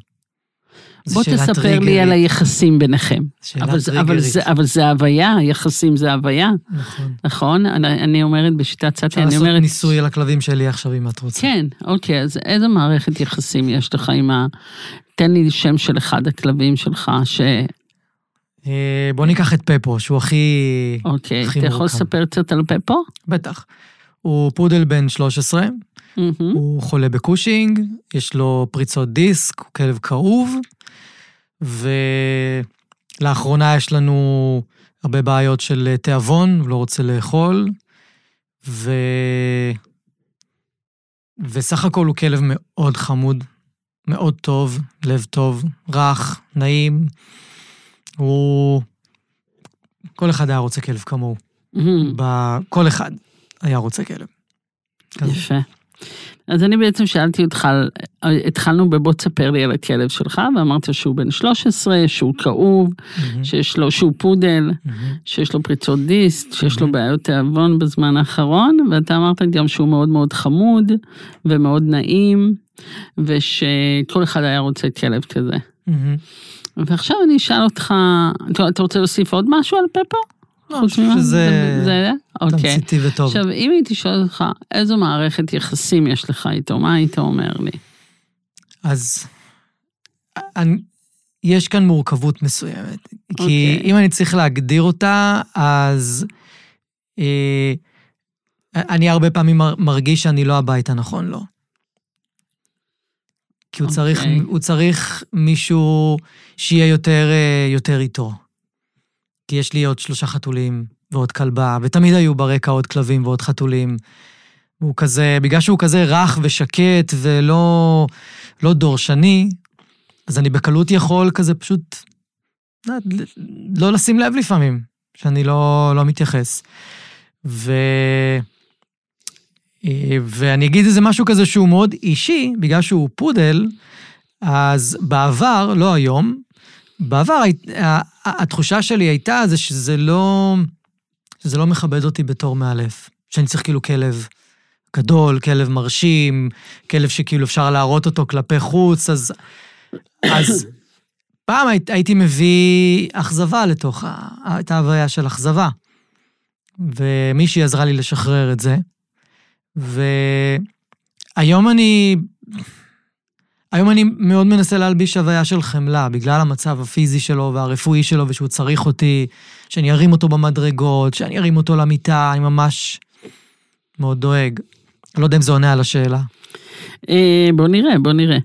בוא תספר לי טריגרית. על היחסים ביניכם. שאלה אבל, זה, אבל, טריגרית. זה, אבל זה הוויה, יחסים זה הוויה, נכון. נכון? אני, אני אומרת בשיטת סאטי, אפשר אני לעשות אומרת... ניסוי על הכלבים שלי עכשיו, אם את רוצה. כן, אוקיי, אז איזה מערכת יחסים יש לך עם ה... תן לי שם של אחד הכלבים שלך, ש... אה, בוא ניקח את פפו, שהוא הכי... אוקיי, הכי אתה יכול. לספר קצת על פפו? בטח. הוא פודל בן 13, מהמם. הוא חולה בקושינג, יש לו פריצות דיסק, הוא כלב כאוב, ולאחרונה יש לנו הרבה בעיות של תיאבון, הוא לא רוצה לאכול, ו... וסך הכל הוא כלב מאוד חמוד, מאוד טוב, לב טוב, רך, נעים. הוא... כל אחד היה רוצה כלב כמוהו. מהמם. ב- כל אחד היה רוצה כלב. יפה. אז אני בעצם שאלתי אותך, התחלנו בבוא תספר לי על הכלב שלך, ואמרת שהוא בן 13, שהוא כאוב, מהמם, שיש לו, שהוא פודל, מהמם. שיש לו פריצות דיסק, שיש לו. בעיות תיאבון בזמן האחרון, ואתה אמרת גם שהוא מאוד מאוד חמוד ומאוד נעים, ושכל אחד היה רוצה כלב כזה. מהמם. ועכשיו אני אשאל אותך, אתה רוצה להוסיף עוד משהו על פפו? לא, חוץ? שזה זה? אוקיי. תמציתי וטוב. עכשיו, אם הייתי שואלת אותך, איזו מערכת יחסים יש לך איתו, מה היית אומר לי? אז אני, יש כאן מורכבות מסוימת. כי אוקיי. אם אני צריך להגדיר אותה, אז אה, אני הרבה פעמים מר- מרגיש שאני לא הבית הנכון לו. כי הוא, okay. צריך, אוקיי. הוא צריך מישהו שיהיה יותר, אה, יותר איתו. כי יש לי עוד שלושה חתולים ועוד כלבה, ותמיד היו ברקע עוד כלבים ועוד חתולים. הוא כזה, בגלל שהוא כזה רך ושקט ולא לא דורשני, אז אני בקלות יכול כזה פשוט לא, לא לשים לב לפעמים, שאני לא, לא מתייחס. ו... ואני אגיד איזה משהו כזה שהוא מאוד אישי, בגלל שהוא פודל, אז בעבר, לא היום, בעבר התחושה שלי הייתה זה שזה לא, שזה לא מכבד אותי בתור מאלף. שאני צריך כאילו כלב גדול, כלב מרשים, כלב שכאילו אפשר להראות אותו כלפי חוץ, אז... אז פעם הייתי מביא אכזבה לתוך, את ההוויה של אכזבה. ומישהי עזרה לי לשחרר את זה. והיום אני... היום אני מאוד מנסה להלביש הוויה של חמלה, בגלל המצב הפיזי שלו והרפואי שלו, ושהוא צריך אותי, שאני ארים אותו במדרגות, שאני ארים אותו למיטה, אני ממש מאוד דואג. לא יודע אם זה עונה על השאלה. אה, בוא נראה, בוא נראה.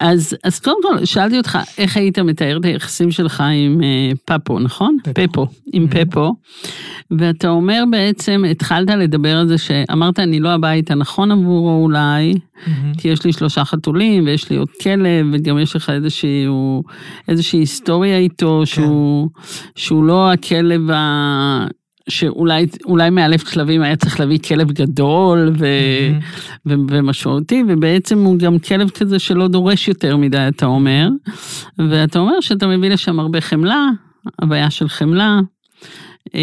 אז, אז קודם כל, שאלתי אותך, איך היית מתאר את היחסים שלך עם אה, פאפו, נכון? פפו. עם Mhm. פפו. ואתה אומר בעצם, התחלת לדבר על זה שאמרת, אני לא הבית הנכון עבורו אולי, כי יש לי שלושה חתולים, ויש לי עוד כלב, וגם יש לך איזשהו, איזושהי היסטוריה איתו, שהוא, שהוא לא הכלב ה... שאולי אולי מאלף כלבים היה צריך להביא כלב גדול ו, ו, ומשמעותי, ובעצם הוא גם כלב כזה שלא דורש יותר מדי, אתה אומר. ואתה אומר שאתה מביא לשם הרבה חמלה, הוויה של חמלה, אה,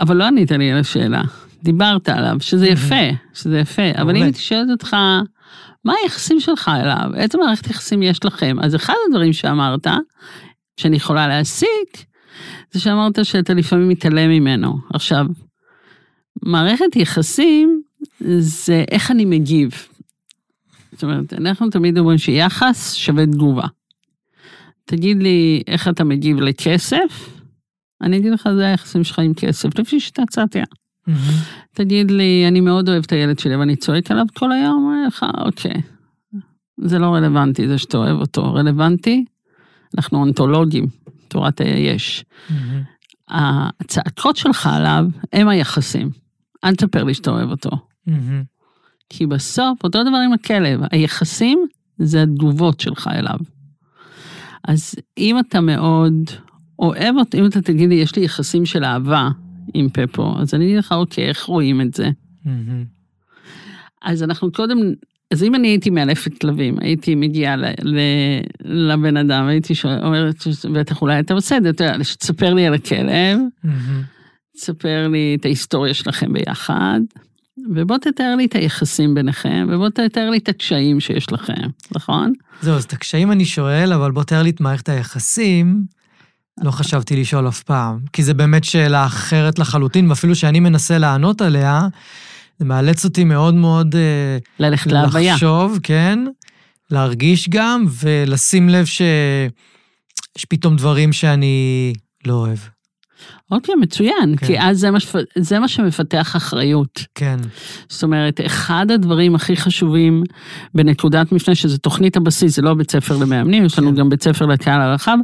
אבל לא ענית לי על השאלה. דיברת עליו, שזה יפה, שזה יפה, אבל אם. הייתי שואלת אותך, מה היחסים שלך אליו? איזה מערכת יחסים יש לכם? אז אחד הדברים שאמרת, שאני יכולה להסיק, זה שאמרת שאתה לפעמים מתעלם ממנו. עכשיו, מערכת יחסים זה איך אני מגיב. זאת אומרת, אנחנו תמיד אומרים שיחס שווה תגובה. תגיד לי איך אתה מגיב לכסף, אני אגיד לך, זה היחסים שלך עם כסף, לפי שיטת סטיה. תגיד לי, אני מאוד אוהב את הילד שלי, ואני צועק עליו כל היום, אומר לך, אוקיי. זה לא רלוונטי, זה שאתה אוהב אותו. רלוונטי, אנחנו אונתולוגים, תורת היש. הצעקות שלך עליו הם היחסים. אל תספר לי שאתה אוהב אותו. כי בסוף, אותו דבר עם הכלב, היחסים זה התגובות שלך אליו. אז אם אתה מאוד אוהב אותו, אם אתה תגיד לי, יש לי יחסים של אהבה עם פפו, אז אני אגיד לך, אוקיי, איך רואים את זה? אז אנחנו קודם, אז אם אני הייתי מאלפת כלבים, הייתי מגיעה ל, ל, לבן אדם, הייתי שואל, אומרת, בטח אולי אתה בסדר, אתה יודע, תספר לי על הכלב, תספר לי את ההיסטוריה שלכם ביחד, ובוא תתאר לי את היחסים ביניכם, ובוא תתאר לי את הקשיים שיש לכם, נכון? זהו, אז את הקשיים אני שואל, אבל בוא תאר לי את מערכת היחסים. לא חשבתי לשאול אף פעם, כי זו באמת שאלה אחרת לחלוטין, ואפילו שאני מנסה לענות עליה, זה מאלץ אותי מאוד מאוד אה, ללכת להוויה. לחשוב, כן, להרגיש גם, ולשים לב שיש פתאום דברים שאני לא אוהב. אוקיי, מצוין, כן. כי אז זה מה, זה מה שמפתח אחריות. כן, זאת אומרת, אחד הדברים הכי חשובים בנקודת מפנה, שזה תוכנית הבסיס, זה לא בית ספר למאמנים, יש לנו כן. גם בית ספר לקהל הרחב,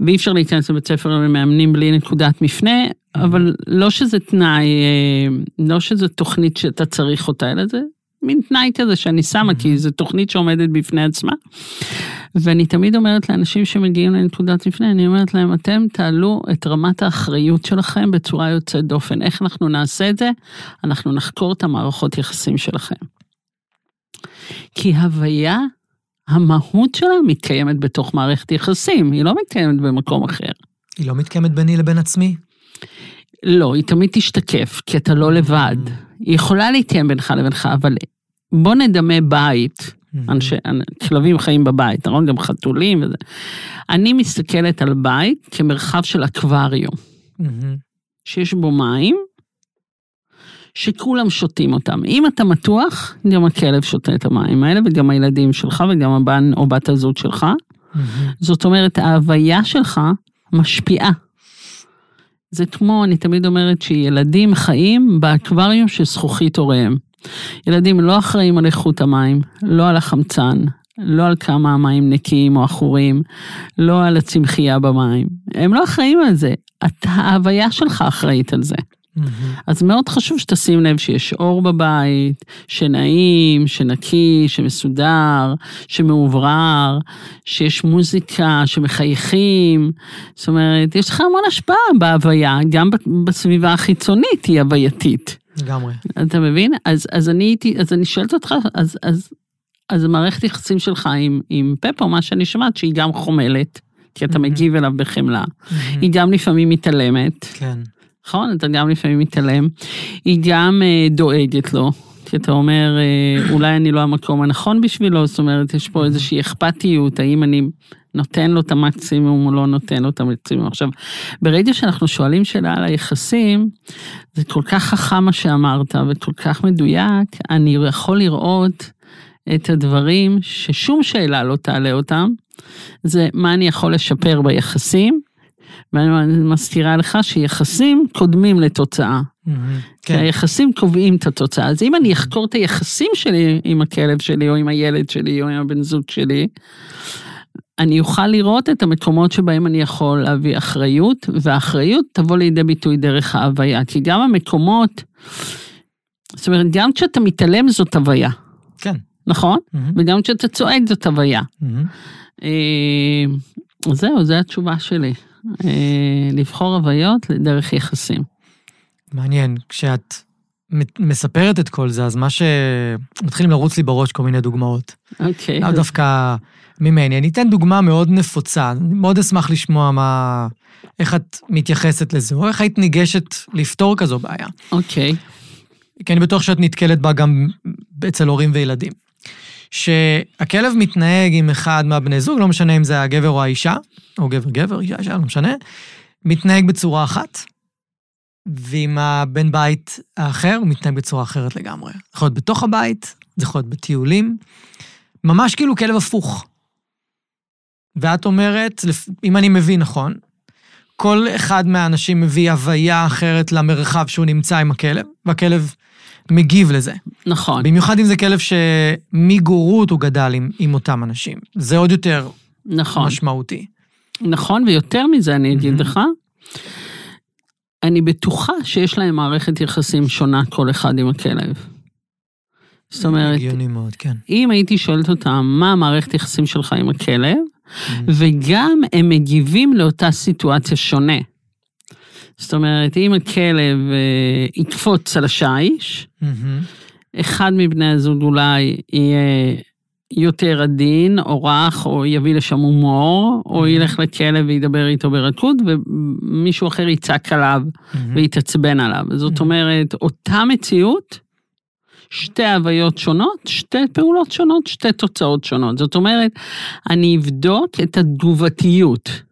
ואי אפשר להיכנס לבית ספר למאמנים בלי נקודת מפנה, אבל לא שזה תנאי, אה, לא שזה תוכנית שאתה צריך אותה, אלא זה מין תנאי כזה שאני שמה, כי זו תוכנית שעומדת בפני עצמה. ואני תמיד אומרת לאנשים שמגיעים לנקודת מפנה, אני אומרת להם, אתם תעלו את רמת האחריות שלכם בצורה יוצאת דופן. איך אנחנו נעשה את זה? אנחנו נחקור את המערכות יחסים שלכם. כי הוויה, המהות שלה מתקיימת בתוך מערכת יחסים, היא לא מתקיימת במקום אחר. היא לא מתקיימת ביני לבין עצמי. לא, היא תמיד תשתקף, כי אתה לא לבד. היא יכולה להתקיים בינך לבינך, אבל בוא נדמה בית, אנשי, כלבים חיים בבית, נכון? גם חתולים וזה. אני מסתכלת על בית כמרחב של אקווריום, מהמם. שיש בו מים, שכולם שותים אותם. אם אתה מתוח, גם הכלב שותה את המים האלה, וגם הילדים שלך, וגם הבן או בת הזוג שלך. זאת אומרת, ההוויה שלך משפיעה. זה כמו, אני תמיד אומרת שילדים חיים באקווריום של זכוכית הוריהם. ילדים לא אחראים על איכות המים, לא על החמצן, לא על כמה המים נקיים או עכורים, לא על הצמחייה במים. הם לא אחראים על זה, ההוויה שלך אחראית על זה. אז מאוד חשוב שתשים לב שיש אור בבית, שנעים, שנקי, שמסודר, שמאוברר, שיש מוזיקה, שמחייכים. זאת אומרת, יש לך המון השפעה בהוויה, גם בסביבה החיצונית היא הווייתית. לגמרי. אתה מבין? אז, אז אני הייתי, אז אני שואלת אותך, אז, אז, אז המערכת יחסים שלך עם, עם פפו, מה שאני שומעת, שהיא גם חומלת, כי אתה מגיב אליו בחמלה. היא גם לפעמים מתעלמת. כן. נכון? אתה גם לפעמים מתעלם. היא גם אה, דואגת לו, כי אתה אומר, אה, אולי אני לא המקום הנכון בשבילו, זאת אומרת, יש פה איזושהי אכפתיות, האם אני נותן לו את המקסימום או לא נותן לו את המקסימום. עכשיו, ברגע שאנחנו שואלים שאלה על היחסים, זה כל כך חכם מה שאמרת וכל כך מדויק, אני יכול לראות את הדברים ששום שאלה לא תעלה אותם, זה מה אני יכול לשפר ביחסים, ואני מזכירה לך שיחסים קודמים לתוצאה. כי כן. היחסים קובעים את התוצאה. אז אם אני אחקור את היחסים שלי עם הכלב שלי, או עם הילד שלי, או עם הבן זוג שלי, אני אוכל לראות את המקומות שבהם אני יכול להביא אחריות, והאחריות תבוא לידי ביטוי דרך ההוויה. כי גם המקומות, זאת אומרת, גם כשאתה מתעלם זאת הוויה, כן. נכון? מהמם. וגם כשאתה צועק זאת הוויה. מהמם. אה, זהו, זו התשובה שלי. אה, לבחור הוויות דרך יחסים. מעניין, כשאת מספרת את כל זה, אז מה שמתחילים לרוץ לי בראש כל מיני דוגמאות. אוקיי. לאו דווקא ממני. אני אתן דוגמה מאוד נפוצה, אני מאוד אשמח לשמוע מה... איך את מתייחסת לזה, או איך היית ניגשת לפתור כזו בעיה. אוקיי. כי אני בטוח שאת נתקלת בה גם אצל הורים וילדים. שהכלב מתנהג עם אחד מהבני זוג, לא משנה אם זה הגבר או האישה, או גבר-גבר, אישה-אישה, לא משנה, מתנהג בצורה אחת, ועם הבן בית האחר הוא מתנהג בצורה אחרת לגמרי. זה יכול להיות בתוך הבית, זה יכול להיות בטיולים, ממש כאילו כלב הפוך. ואת אומרת, אם אני מבין נכון, כל אחד מהאנשים מביא הוויה אחרת למרחב שהוא נמצא עם הכלב, והכלב מגיב לזה. נכון. במיוחד אם זה כלב שמגורות הוא גדל עם, עם אותם אנשים. זה עוד יותר נכון. משמעותי. נכון, ויותר מזה אני אגיד מהמם. לך, אני בטוחה שיש להם מערכת יחסים שונה כל אחד עם הכלב. זאת אומרת, הגיוני מאוד, כן. אם הייתי שואלת אותם מה המערכת יחסים שלך עם הכלב, Mm. וגם הם מגיבים לאותה סיטואציה שונה. זאת אומרת, אם הכלב אה, יקפוץ על השיש, מהמם. אחד מבני הזוג אולי יהיה יותר עדין, או רך, או יביא לשם הומור, או ילך לכלב וידבר איתו ברכות, ומישהו אחר יצעק עליו מהמם. ויתעצבן עליו. זאת אומרת, אותה מציאות, שתי הוויות שונות, שתי פעולות שונות, שתי תוצאות שונות. זאת אומרת, אני אבדוק את התגובתיות.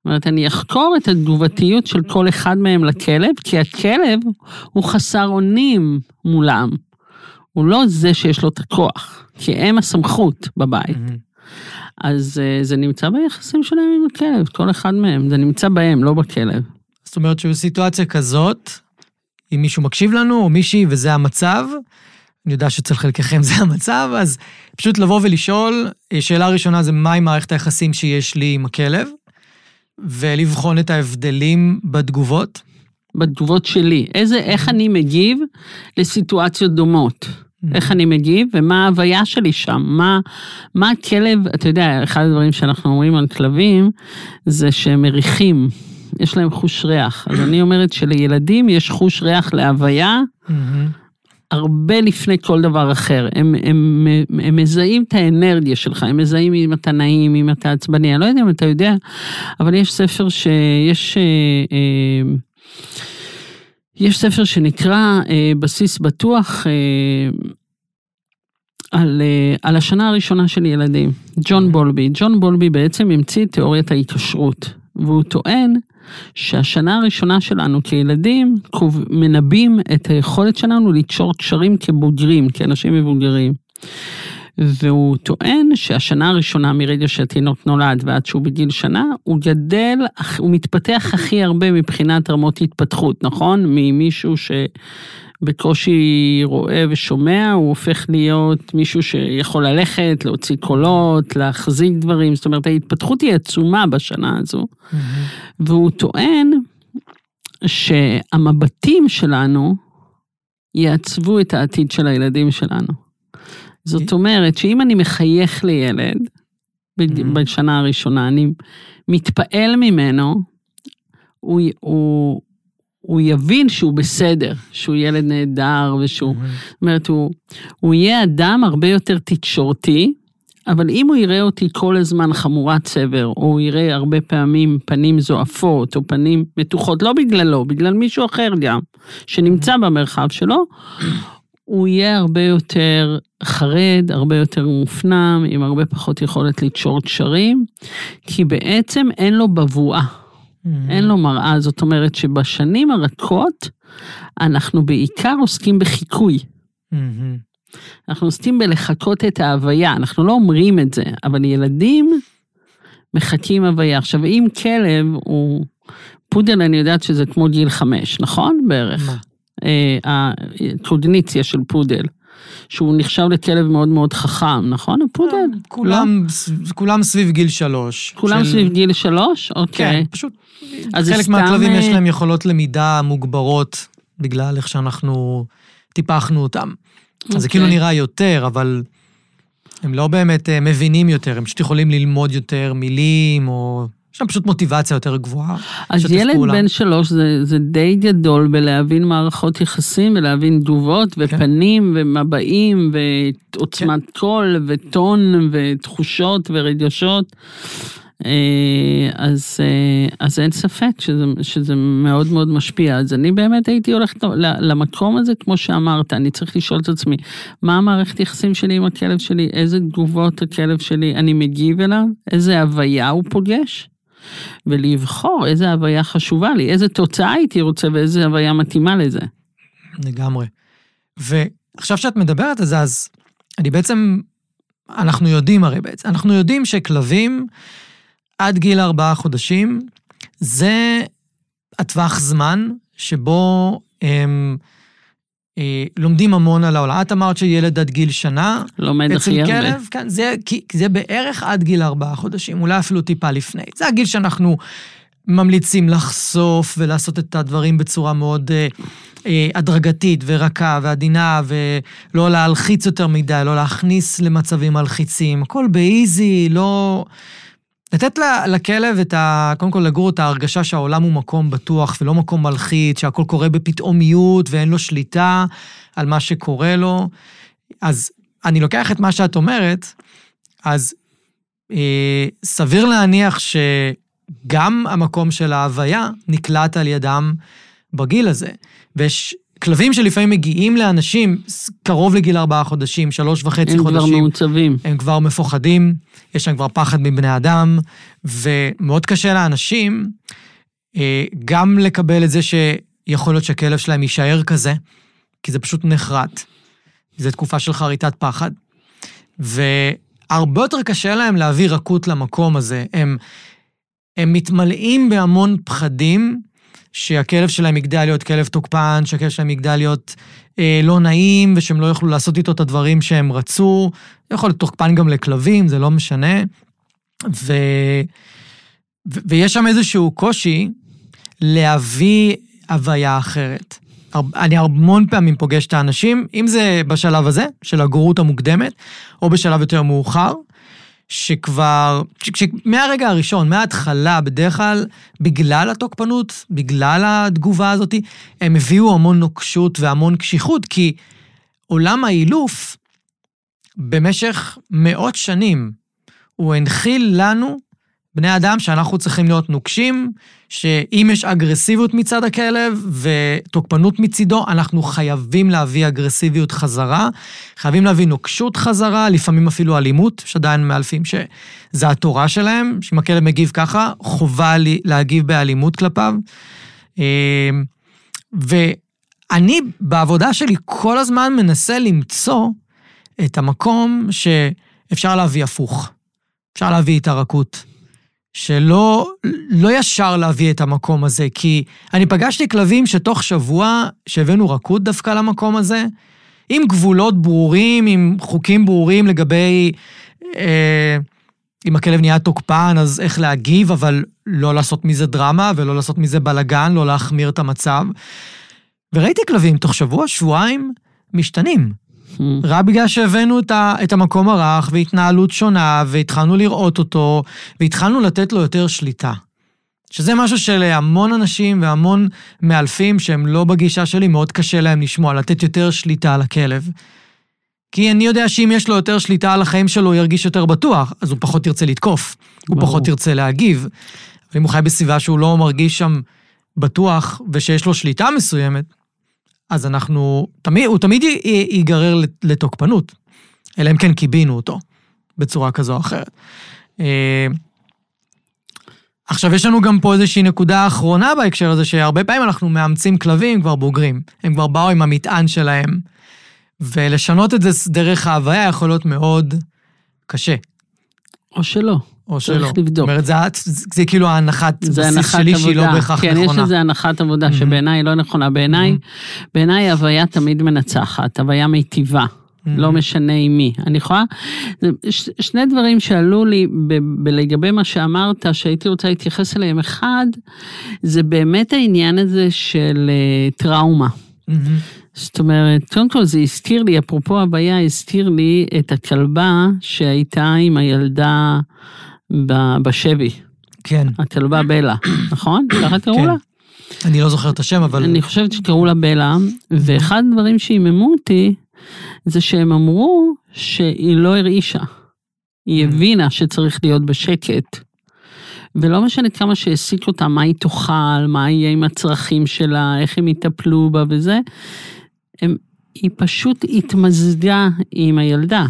זאת אומרת, אני אחקור את התגובתיות של כל אחד מהם לכלב, כי הכלב הוא חסר אונים מולם. הוא לא זה שיש לו את הכוח, כי הם הסמכות בבית. מהמם. אז אה, זה נמצא ביחסים שלהם עם הכלב, כל אחד מהם, זה נמצא בהם, לא בכלב. זאת אומרת שבסיטואציה כזאת, אם מישהו מקשיב לנו, או מישהי, וזה המצב, אני יודע שאצל חלקכם זה המצב, אז פשוט לבוא ולשאול, אה, שאלה ראשונה זה מהי מערכת היחסים שיש לי עם הכלב, ולבחון את ההבדלים בתגובות. בתגובות שלי, איזה, איך אני מגיב לסיטואציות דומות. איך אני מגיב ומה ההוויה שלי שם, מה, מה הכלב, אתה יודע, אחד הדברים שאנחנו אומרים על כלבים, זה שהם מריחים, יש להם חוש ריח. אז אני אומרת שלילדים יש חוש ריח להוויה מהמם. הרבה לפני כל דבר אחר. הם, הם, הם, הם מזהים את האנרגיה שלך, הם מזהים אם אתה נעים, אם אתה עצבני, אני לא יודע אם אתה יודע, אבל יש ספר שיש... אה, אה, יש ספר שנקרא אה, בסיס בטוח אה, על, אה, על השנה הראשונה של ילדים, ג'ון בולבי. ג'ון בולבי בעצם המציא את תיאוריית ההיקשרות, והוא טוען שהשנה הראשונה שלנו כילדים מנבאים את היכולת שלנו לקשור קשרים כבוגרים, כאנשים מבוגרים. והוא טוען שהשנה הראשונה מרגע שהתינוק נולד ועד שהוא בגיל שנה, הוא גדל, הוא מתפתח הכי הרבה מבחינת רמות התפתחות, נכון? ממישהו ש... בקושי רואה ושומע, הוא הופך להיות מישהו שיכול ללכת, להוציא קולות, להחזיק דברים, זאת אומרת ההתפתחות היא עצומה בשנה הזו, והוא טוען שהמבטים שלנו יעצבו את העתיד של הילדים שלנו. זאת אומרת שאם אני מחייך לילד, בשנה הראשונה, אני מתפעל ממנו, הוא, הוא, הוא יבין שהוא בסדר, שהוא ילד נהדר ושהוא, זאת אומרת, הוא, הוא יהיה אדם הרבה יותר תקשורתי, אבל אם הוא יראה אותי כל הזמן חמורת סבר, או הוא יראה הרבה פעמים פנים זועפות, או פנים מתוחות, לא בגללו, בגלל מישהו אחר גם, שנמצא במרחב שלו, הוא יהיה הרבה יותר חרד, הרבה יותר מופנם, עם הרבה פחות יכולת לתשור קשרים, כי בעצם אין לו בבואה. Mm-hmm. אין לו מראה, זאת אומרת שבשנים הרכות אנחנו בעיקר עוסקים בחיקוי. Mm-hmm. אנחנו עוסקים בלחקות את ההוויה, אנחנו לא אומרים את זה, אבל ילדים מחקים הוויה. עכשיו, אם כלב הוא, פודל אני יודעת שזה כמו גיל חמש, נכון? בערך. מה? אה, הקוגניציה של פודל. שהוא נחשב לכלב מאוד מאוד חכם, נכון? הפודל? אה, כולם, לא? כולם סביב גיל שלוש. כולם של... סביב גיל שלוש? אוקיי. כן, פשוט חלק מהכלבים יש אה, להם יכולות למידה מוגברות בגלל איך שאנחנו טיפחנו אותם. אוקיי. אז זה כאילו אוקיי. נראה יותר, אבל הם לא באמת מבינים יותר, הם פשוט יכולים ללמוד יותר מילים או יש להם פשוט מוטיבציה יותר גבוהה. אז ילד פעולה. בן שלוש זה, זה די גדול בלהבין מערכות יחסים ולהבין תגובות כן. ופנים כן. ומבעים ועוצמת כן. קול וטון ותחושות ורגשות. אה, אז, אה, אז אין ספק שזה, שזה מאוד מאוד משפיע. אז אני באמת הייתי הולכת למקום הזה, כמו שאמרת, אני צריך לשאול את עצמי, מה המערכת יחסים שלי עם הכלב שלי, איזה תגובות הכלב שלי, אני מגיב אליו, איזה הוויה הוא פוגש, ולבחור איזה הוויה חשובה לי, איזה תוצאה הייתי רוצה ואיזה הוויה מתאימה לזה. לגמרי. ועכשיו שאת מדברת על זה, אז אני בעצם, אנחנו יודעים הרי בעצם, אנחנו יודעים שכלבים עד גיל ארבעה חודשים, זה הטווח זמן שבו הם... אה, לומדים המון על העולם. את אמרת שילד עד גיל שנה. לומד הכי הרבה. אצל כלב, כן, זה, כי, זה בערך עד גיל ארבעה חודשים, אולי אפילו טיפה לפני. זה הגיל שאנחנו ממליצים לחשוף ולעשות את הדברים בצורה מאוד אה, אה, הדרגתית ורכה ועדינה, ולא להלחיץ יותר מדי, לא להכניס למצבים מלחיצים. הכל באיזי, לא... לתת לכלב את ה... קודם כל לגור את ההרגשה שהעולם הוא מקום בטוח ולא מקום מלחיץ, שהכל קורה בפתאומיות ואין לו שליטה על מה שקורה לו. אז אני לוקח את מה שאת אומרת, אז אה, סביר להניח שגם המקום של ההוויה נקלט על ידם בגיל הזה. ויש כלבים שלפעמים מגיעים לאנשים קרוב לגיל ארבעה חודשים, שלוש וחצי הם חודשים. הם כבר מעוצבים. הם כבר מפוחדים, יש להם כבר פחד מבני אדם, ומאוד קשה לאנשים אה, גם לקבל את זה שיכול להיות שהכלב שלהם יישאר כזה, כי זה פשוט נחרט. זו תקופה של חריטת פחד. והרבה יותר קשה להם להביא רכות למקום הזה. הם, הם מתמלאים בהמון פחדים, שהכלב שלהם יגדל להיות כלב תוקפן, שהכלב שלהם יגדל להיות אה, לא נעים, ושהם לא יוכלו לעשות איתו את הדברים שהם רצו. יכול להיות תוקפן גם לכלבים, זה לא משנה. ו... ו... ויש שם איזשהו קושי להביא הוויה אחרת. אני המון פעמים פוגש את האנשים, אם זה בשלב הזה, של הגורות המוקדמת, או בשלב יותר מאוחר, שכבר, מהרגע הראשון, מההתחלה, בדרך כלל, בגלל התוקפנות, בגלל התגובה הזאת, הם הביאו המון נוקשות והמון קשיחות, כי עולם האילוף, במשך מאות שנים, הוא הנחיל לנו בני אדם שאנחנו צריכים להיות נוקשים, שאם יש אגרסיביות מצד הכלב ותוקפנות מצידו, אנחנו חייבים להביא אגרסיביות חזרה, חייבים להביא נוקשות חזרה, לפעמים אפילו אלימות, יש עדיין מאלפים שזה התורה שלהם, שאם הכלב מגיב ככה, חובה להגיב באלימות כלפיו. אה, ואני בעבודה שלי כל הזמן מנסה למצוא את המקום שאפשר להביא הפוך, אפשר להביא את הרכות. שלא לא ישר להביא את המקום הזה, כי אני פגשתי כלבים שתוך שבוע שהבאנו רקוד דווקא למקום הזה, עם גבולות ברורים, עם חוקים ברורים לגבי אה, אם הכלב נהיה תוקפן, אז איך להגיב, אבל לא לעשות מזה דרמה ולא לעשות מזה בלגן, לא להחמיר את המצב. וראיתי כלבים תוך שבוע, שבועיים, משתנים. רק בגלל שהבאנו את, ה, את המקום הרך והתנהלות שונה, והתחלנו לראות אותו, והתחלנו לתת לו יותר שליטה. שזה משהו שלהמון אנשים והמון מאלפים שהם לא בגישה שלי, מאוד קשה להם לשמוע, לתת יותר שליטה על הכלב. כי אני יודע שאם יש לו יותר שליטה על החיים שלו, הוא ירגיש יותר בטוח, אז הוא פחות ירצה לתקוף, הוא ברור. פחות ירצה להגיב. ואם הוא חי בסביבה שהוא לא מרגיש שם בטוח, ושיש לו שליטה מסוימת, אז אנחנו, תמיד, הוא תמיד ייגרר לת- לתוקפנות, אלא אם כן קיבינו אותו בצורה כזו או אחרת. אה, עכשיו, יש לנו גם פה איזושהי נקודה אחרונה בהקשר הזה, שהרבה פעמים אנחנו מאמצים כלבים כבר בוגרים. הם כבר באו עם המטען שלהם, ולשנות את זה דרך ההוויה יכול להיות מאוד קשה, או שלא. או צריך שלא. לבדוק. זאת אומרת, זה, זה, זה כאילו ההנחת בסיס שלי עבודה. שהיא לא בהכרח כן, נכונה. יש איזו הנחת עבודה מהמם. שבעיניי היא לא נכונה. בעיניי, בעיניי הוויה תמיד מנצחת, הוויה מיטיבה. לא משנה עם מי. אני יכולה, ש, שני דברים שעלו לי ב, ב, לגבי מה שאמרת, שהייתי רוצה להתייחס אליהם. אחד, זה באמת העניין הזה של uh, טראומה. מהמם. זאת אומרת, קודם כל זה הזכיר לי, אפרופו הבעיה, הזכיר לי את הכלבה שהייתה עם הילדה בשבי, כן, הכלבה בלה, נכון? ככה קראו כן. לה? אני לא זוכר את השם, אבל... אני חושבת שקראו לה בלה, ואחד הדברים שהיממו אותי, זה שהם אמרו שהיא לא הרעישה. היא הבינה שצריך להיות בשקט. ולא משנה כמה שהעסיק אותה, מה היא תאכל, מה יהיה עם הצרכים שלה, איך הם יטפלו בה וזה, הם, היא פשוט התמזגה עם הילדה.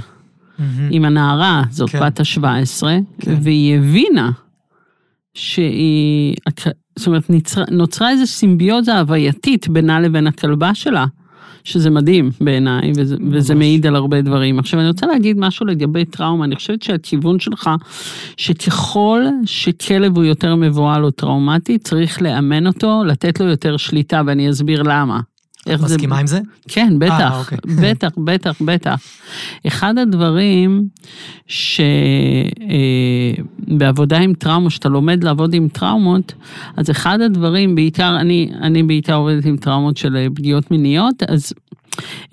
עם הנערה, זאת כן. בת ה-17, כן. והיא הבינה שהיא, זאת אומרת, נצרה, נוצרה איזו סימביוזה הווייתית בינה לבין הכלבה שלה, שזה מדהים בעיניי, וזה, וזה. מעיד על הרבה דברים. עכשיו, אני רוצה להגיד משהו לגבי טראומה, אני חושבת שהכיוון שלך, שככל שכלב הוא יותר מבוהל או טראומטי, צריך לאמן אותו, לתת לו יותר שליטה, ואני אסביר למה. איך זה- מסכימה עם זה? כן, בטח, אוקיי. בטח, בטח, בטח. אחד הדברים שבעבודה עם טראומה, שאתה לומד לעבוד עם טראומות, אז אחד הדברים, בעיקר, אני, אני בעיקר עובדת עם טראומות של אה, פגיעות מיניות, אז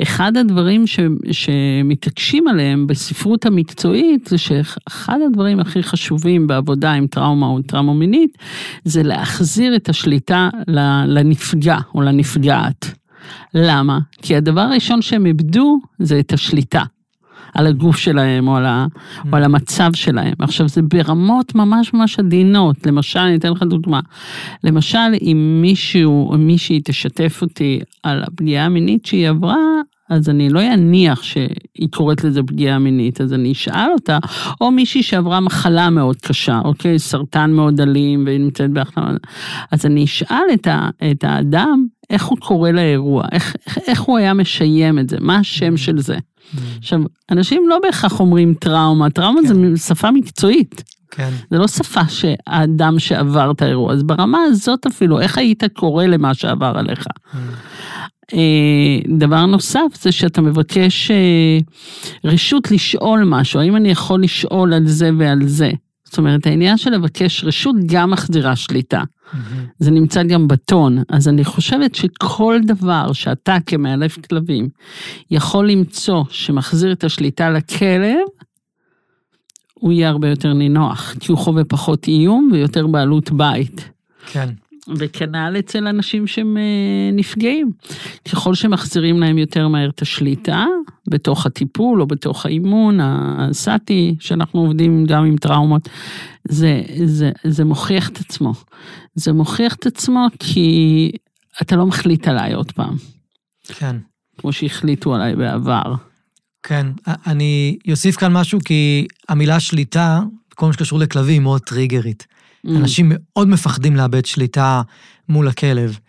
אחד הדברים ש, שמתעקשים עליהם בספרות המקצועית, זה שאחד הדברים הכי חשובים בעבודה עם טראומה או טראומה מינית, זה להחזיר את השליטה לנפגע או לנפגעת. למה? כי הדבר הראשון שהם איבדו זה את השליטה. על הגוף שלהם או על, ה, או על המצב שלהם. עכשיו זה ברמות ממש ממש עדינות, למשל, אני אתן לך דוגמה. למשל, אם מישהו או מישהי תשתף אותי על הפגיעה המינית שהיא עברה, אז אני לא אניח שהיא קוראת לזה פגיעה מינית, אז אני אשאל אותה, או מישהי שעברה מחלה מאוד קשה, אוקיי, סרטן מאוד אלים והיא נמצאת בהחלמה, אז אני אשאל את, ה, את האדם איך הוא קורא לאירוע, איך, איך, איך הוא היה משיים את זה, מה השם של זה. עכשיו, אנשים לא בהכרח אומרים טראומה, טראומה כן. זה שפה מקצועית, כן. זה לא שפה שהאדם שעבר את האירוע, אז ברמה הזאת אפילו, איך היית קורא למה שעבר עליך? אה, דבר נוסף זה שאתה מבקש אה, רשות לשאול משהו, האם אני יכול לשאול על זה ועל זה? זאת אומרת, העניין של לבקש רשות גם מחזירה שליטה. מהמם. זה נמצא גם בטון, אז אני חושבת שכל דבר שאתה כמאלף כלבים יכול למצוא שמחזיר את השליטה לכלב, הוא יהיה הרבה יותר נינוח, כי הוא חווה פחות איום ויותר בעלות בית. כן. וכנ"ל אצל אנשים שהם אה, נפגעים. ככל שמחזירים להם יותר מהר את השליטה, בתוך הטיפול או בתוך האימון הסאטי, שאנחנו עובדים גם עם טראומות, זה, זה, זה מוכיח את עצמו. זה מוכיח את עצמו כי אתה לא מחליט עליי עוד פעם, כן. כמו שהחליטו עליי בעבר. כן, אני אוסיף כאן משהו, כי המילה שליטה, כל מה שקשור לכלבים, היא מאוד טריגרית. Mm. אנשים מאוד מפחדים לאבד שליטה מול הכלב.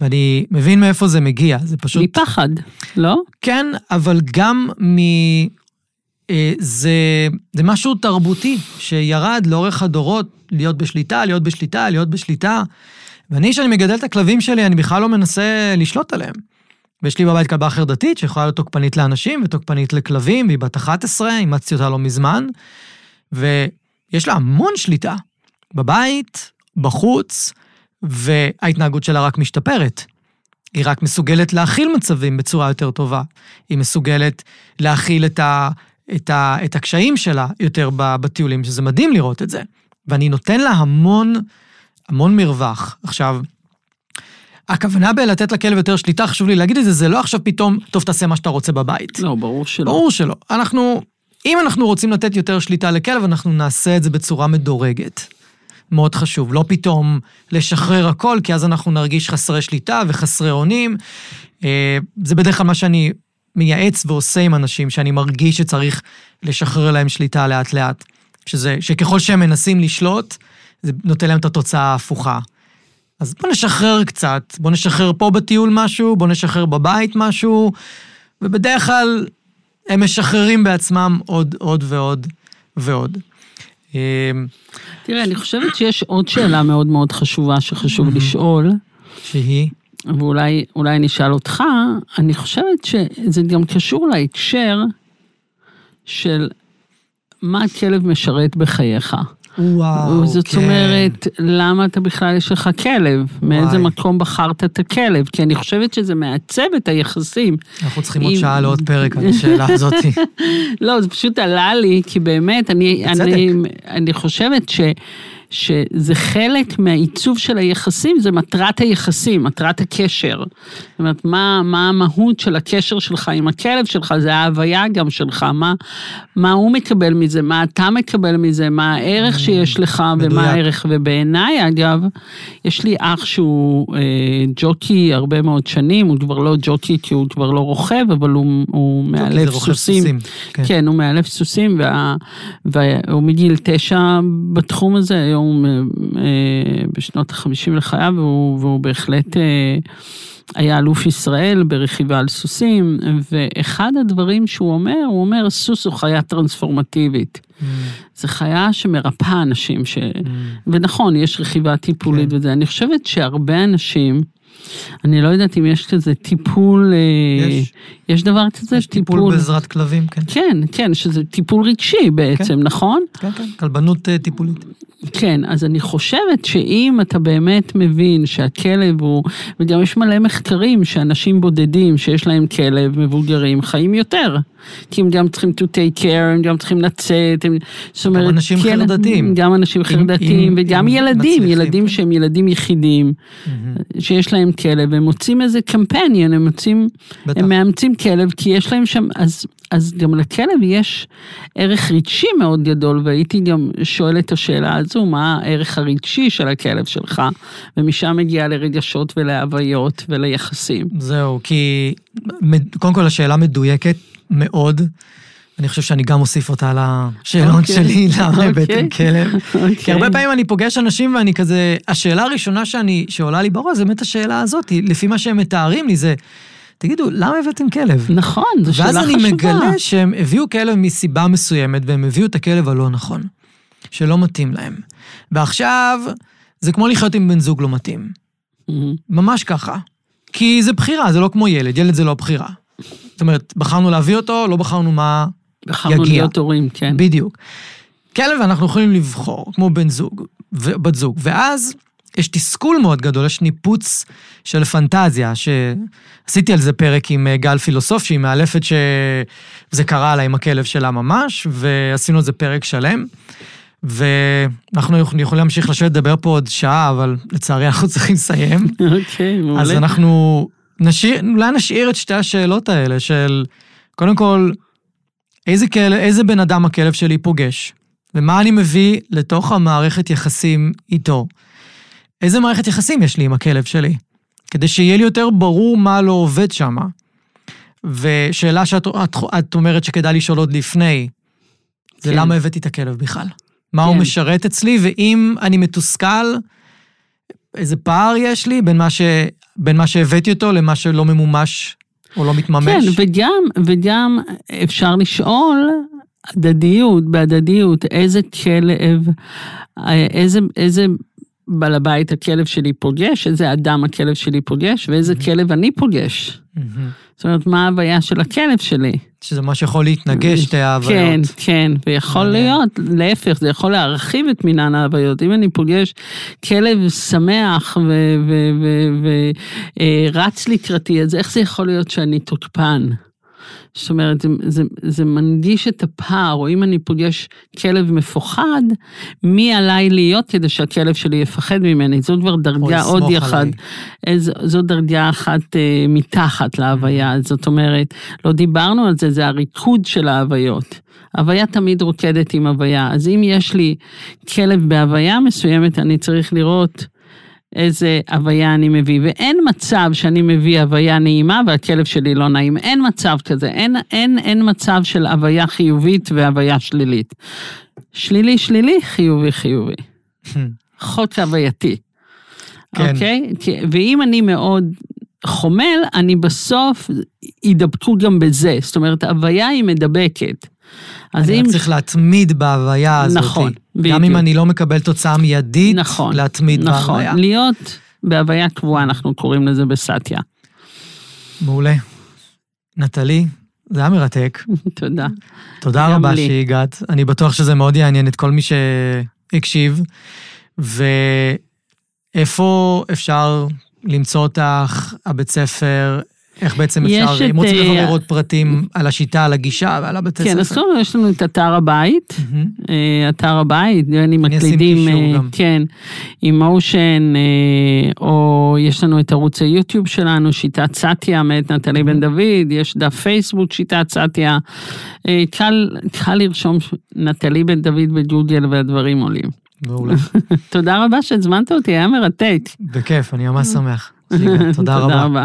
ואני מבין מאיפה זה מגיע, זה פשוט... מפחד, לא? כן, אבל גם מ... אה, זה, זה משהו תרבותי שירד לאורך הדורות, להיות בשליטה, להיות בשליטה, להיות בשליטה. ואני, כשאני מגדל את הכלבים שלי, אני בכלל לא מנסה לשלוט עליהם. ויש לי בבית כלבה חרדתית שיכולה להיות תוקפנית לאנשים ותוקפנית לכלבים, והיא בת 11, אימצתי אותה לא מזמן, ויש לה המון שליטה. בבית, בחוץ, וההתנהגות שלה רק משתפרת. היא רק מסוגלת להכיל מצבים בצורה יותר טובה. היא מסוגלת להכיל את, ה, את, ה, את הקשיים שלה יותר בטיולים, שזה מדהים לראות את זה. ואני נותן לה המון, המון מרווח. עכשיו, הכוונה בלתת לכלב יותר שליטה, חשוב לי להגיד את זה, זה לא עכשיו פתאום, טוב, תעשה מה שאתה רוצה בבית. לא, ברור שלא. ברור שלא. אנחנו, אם אנחנו רוצים לתת יותר שליטה לכלב, אנחנו נעשה את זה בצורה מדורגת. מאוד חשוב. לא פתאום לשחרר הכל, כי אז אנחנו נרגיש חסרי שליטה וחסרי אונים. אה, זה בדרך כלל מה שאני מייעץ ועושה עם אנשים, שאני מרגיש שצריך לשחרר להם שליטה לאט-לאט. שזה, שככל שהם מנסים לשלוט, זה נותן להם את התוצאה ההפוכה. אז בוא נשחרר קצת, בוא נשחרר פה בטיול משהו, בוא נשחרר בבית משהו, ובדרך כלל הם משחררים בעצמם עוד, עוד ועוד ועוד. אמ, תראה, אני חושבת שיש עוד שאלה מאוד מאוד חשובה שחשוב לשאול. שהיא? ואולי אני אשאל אותך, אני חושבת שזה גם קשור להקשר של מה הכלב משרת בחייך. וואו, זאת כן. אומרת, למה אתה בכלל יש לך כלב? וואי. מאיזה מקום בחרת את הכלב? כי אני חושבת שזה מעצב את היחסים. אנחנו צריכים עם... עוד שעה לעוד פרק על השאלה הזאת. לא, זה פשוט עלה לי, כי באמת, אני, אני, אני חושבת ש... שזה חלק מהעיצוב של היחסים, זה מטרת היחסים, מטרת הקשר. זאת אומרת, מה, מה המהות של הקשר שלך עם הכלב שלך, זה ההוויה גם שלך, מה, מה הוא מקבל מזה, מה אתה מקבל מזה, מה הערך שיש לך מדויק. ומה הערך, ובעיניי אגב, יש לי אח שהוא אה, ג'וקי הרבה מאוד שנים, הוא כבר לא ג'וקי כי הוא כבר לא רוכב, אבל הוא, הוא מאלף סוסים. סוסים. כן. כן, הוא מאלף סוסים, וה, והוא מגיל תשע בתחום הזה, היום אה, בשנות החמישים לחייו, והוא, והוא בהחלט... אה, היה אלוף ישראל ברכיבה על סוסים, ואחד הדברים שהוא אומר, הוא אומר, סוס הוא חיה טרנספורמטיבית. Mm. זו חיה שמרפאה אנשים, ש... Mm. ונכון, יש רכיבה טיפולית כן. וזה. אני חושבת שהרבה אנשים, אני לא יודעת אם יש כזה טיפול, אה, יש, יש דבר כזה? יש טיפול, טיפול בעזרת כלבים, כן. כן, כן, שזה טיפול רגשי בעצם, כן. נכון? כן, כן, כלבנות uh, טיפולית. כן, אז אני חושבת שאם אתה באמת מבין שהכלב הוא, וגם יש מלא מחקרים שאנשים בודדים שיש להם כלב, מבוגרים, חיים יותר. כי הם גם צריכים to take care, הם גם צריכים לצאת, הם, זאת אומרת, גם אנשים כן, חרדתיים. גם אנשים חרדתיים, וגם עם ילדים, מצליחים, ילדים. שהם ילדים יחידים, mm-hmm. שיש להם כלב, הם מוצאים איזה קמפיין, הם מוצאים, בטח. הם מאמצים כלב, כי יש להם שם, אז, אז גם לכלב יש ערך רגשי מאוד גדול, והייתי גם שואלת את השאלה הזו, מה הערך הרגשי של הכלב שלך, ומשם מגיע לרגשות ולהוויות וליחסים. זהו, כי קודם כל השאלה מדויקת מאוד. אני חושב שאני גם אוסיף אותה לשאלון okay. אוקיי. שלי, למה okay. הבאתם אוקיי. כלב. Okay. כי אוקיי. הרבה פעמים אני פוגש אנשים ואני כזה, השאלה הראשונה שאני, שעולה לי בראש, זה באמת השאלה הזאת, לפי מה שהם מתארים לי, זה, תגידו, למה הבאתם כלב? נכון, זו שאלה חשובה. ואז אני מגלה שהם הביאו כלב מסיבה מסוימת, והם הביאו את הכלב הלא נכון, שלא מתאים להם. ועכשיו, זה כמו לחיות עם בן זוג לא מתאים. Mm-hmm. ממש ככה. כי זה בחירה, זה לא כמו ילד, ילד זה לא בחירה. זאת אומרת, בחרנו להביא אותו, לא בחרנו מה בחרנו יגיע. בחרנו להיות הורים, כן. בדיוק. כלב אנחנו יכולים לבחור, כמו בן זוג, בת זוג, ואז יש תסכול מאוד גדול, יש ניפוץ של פנטזיה, שעשיתי על זה פרק עם אה, גל פילוסוף, שהיא מאלפת שזה קרה לה עם הכלב שלה ממש, ועשינו על זה פרק שלם. ואנחנו יכולים להמשיך לשבת לדבר פה עוד שעה, אבל לצערי אנחנו צריכים לסיים. אוקיי, מעולה. אז אנחנו נשאיר, אולי נשאיר את שתי השאלות האלה של, קודם כל, איזה, כל, איזה בן אדם הכלב שלי פוגש, ומה אני מביא לתוך המערכת יחסים איתו. איזה מערכת יחסים יש לי עם הכלב שלי, כדי שיהיה לי יותר ברור מה לא עובד שם. ושאלה שאת את, את אומרת שכדאי לשאול עוד לפני, זה כן. למה הבאתי את הכלב בכלל? מה כן. הוא משרת אצלי, ואם אני מתוסכל, איזה פער יש לי בין מה, ש... בין מה שהבאתי אותו למה שלא ממומש או לא מתממש. כן, וגם, וגם אפשר לשאול, הדדיות, בהדדיות, איזה כלב, איזה, איזה בעל הבית הכלב שלי פוגש, איזה אדם הכלב שלי פוגש, ואיזה mm-hmm. כלב אני פוגש. Mm-hmm. זאת אומרת, מה ההוויה של הכלב שלי. שזה מה שיכול להתנגש, שתי ההוויות. כן, כן, ויכול להיות, להפך, זה יכול להרחיב את מינן ההוויות. אם אני פוגש כלב שמח ורץ לקראתי, אז איך זה יכול להיות שאני תוקפן? זאת אומרת, זה, זה, זה מנגיש את הפער, או אם אני פוגש כלב מפוחד, מי עליי להיות כדי שהכלב שלי יפחד ממני? זו כבר דרגה עוד אחד, איז, זו דרגה אחת אה, מתחת להוויה, זאת אומרת, לא דיברנו על זה, זה הריקוד של ההוויות. הוויה תמיד רוקדת עם הוויה, אז אם יש לי כלב בהוויה מסוימת, אני צריך לראות איזה הוויה אני מביא, ואין מצב שאני מביא הוויה נעימה והכלב שלי לא נעים, אין מצב כזה, אין, אין, אין מצב של הוויה חיובית והוויה שלילית. שלילי שלילי, חיובי חיובי. חוק הווייתי. כן. אוקיי? ואם אני מאוד חומל, אני בסוף ידבקו גם בזה. זאת אומרת, הוויה היא מדבקת. אז אם... אני צריך להתמיד בהוויה הזאת. נכון, בדיוק. גם אם אני לא מקבל תוצאה מיידית, נכון, להתמיד נכון, בהוויה. נכון, להיות בהוויה קבועה, אנחנו קוראים לזה בסטיה. מעולה. נטלי, זה היה מרתק. תודה. תודה רבה לי. שהגעת. אני בטוח שזה מאוד יעניין את כל מי שהקשיב. ואיפה אפשר למצוא אותך, הבית ספר, איך בעצם אפשר, אם רוצים לברר אה, עוד פרטים על השיטה, על הגישה ועל הבתי ספר. כן, אז קודם יש לנו את אתר הבית, אה, אתר הבית, אני מקלידים, אה, כן, עם מושן, או יש לנו את ערוץ היוטיוב שלנו, שיטת סאטיה מאת נטלי בן דוד, יש דף פייסבוק שיטת סאטיה, קל לרשום נטלי בן דוד בג'וגל והדברים עולים. מעולה. תודה רבה שהזמנת אותי, היה מרתק. בכיף, אני ממש שמח. תודה רבה.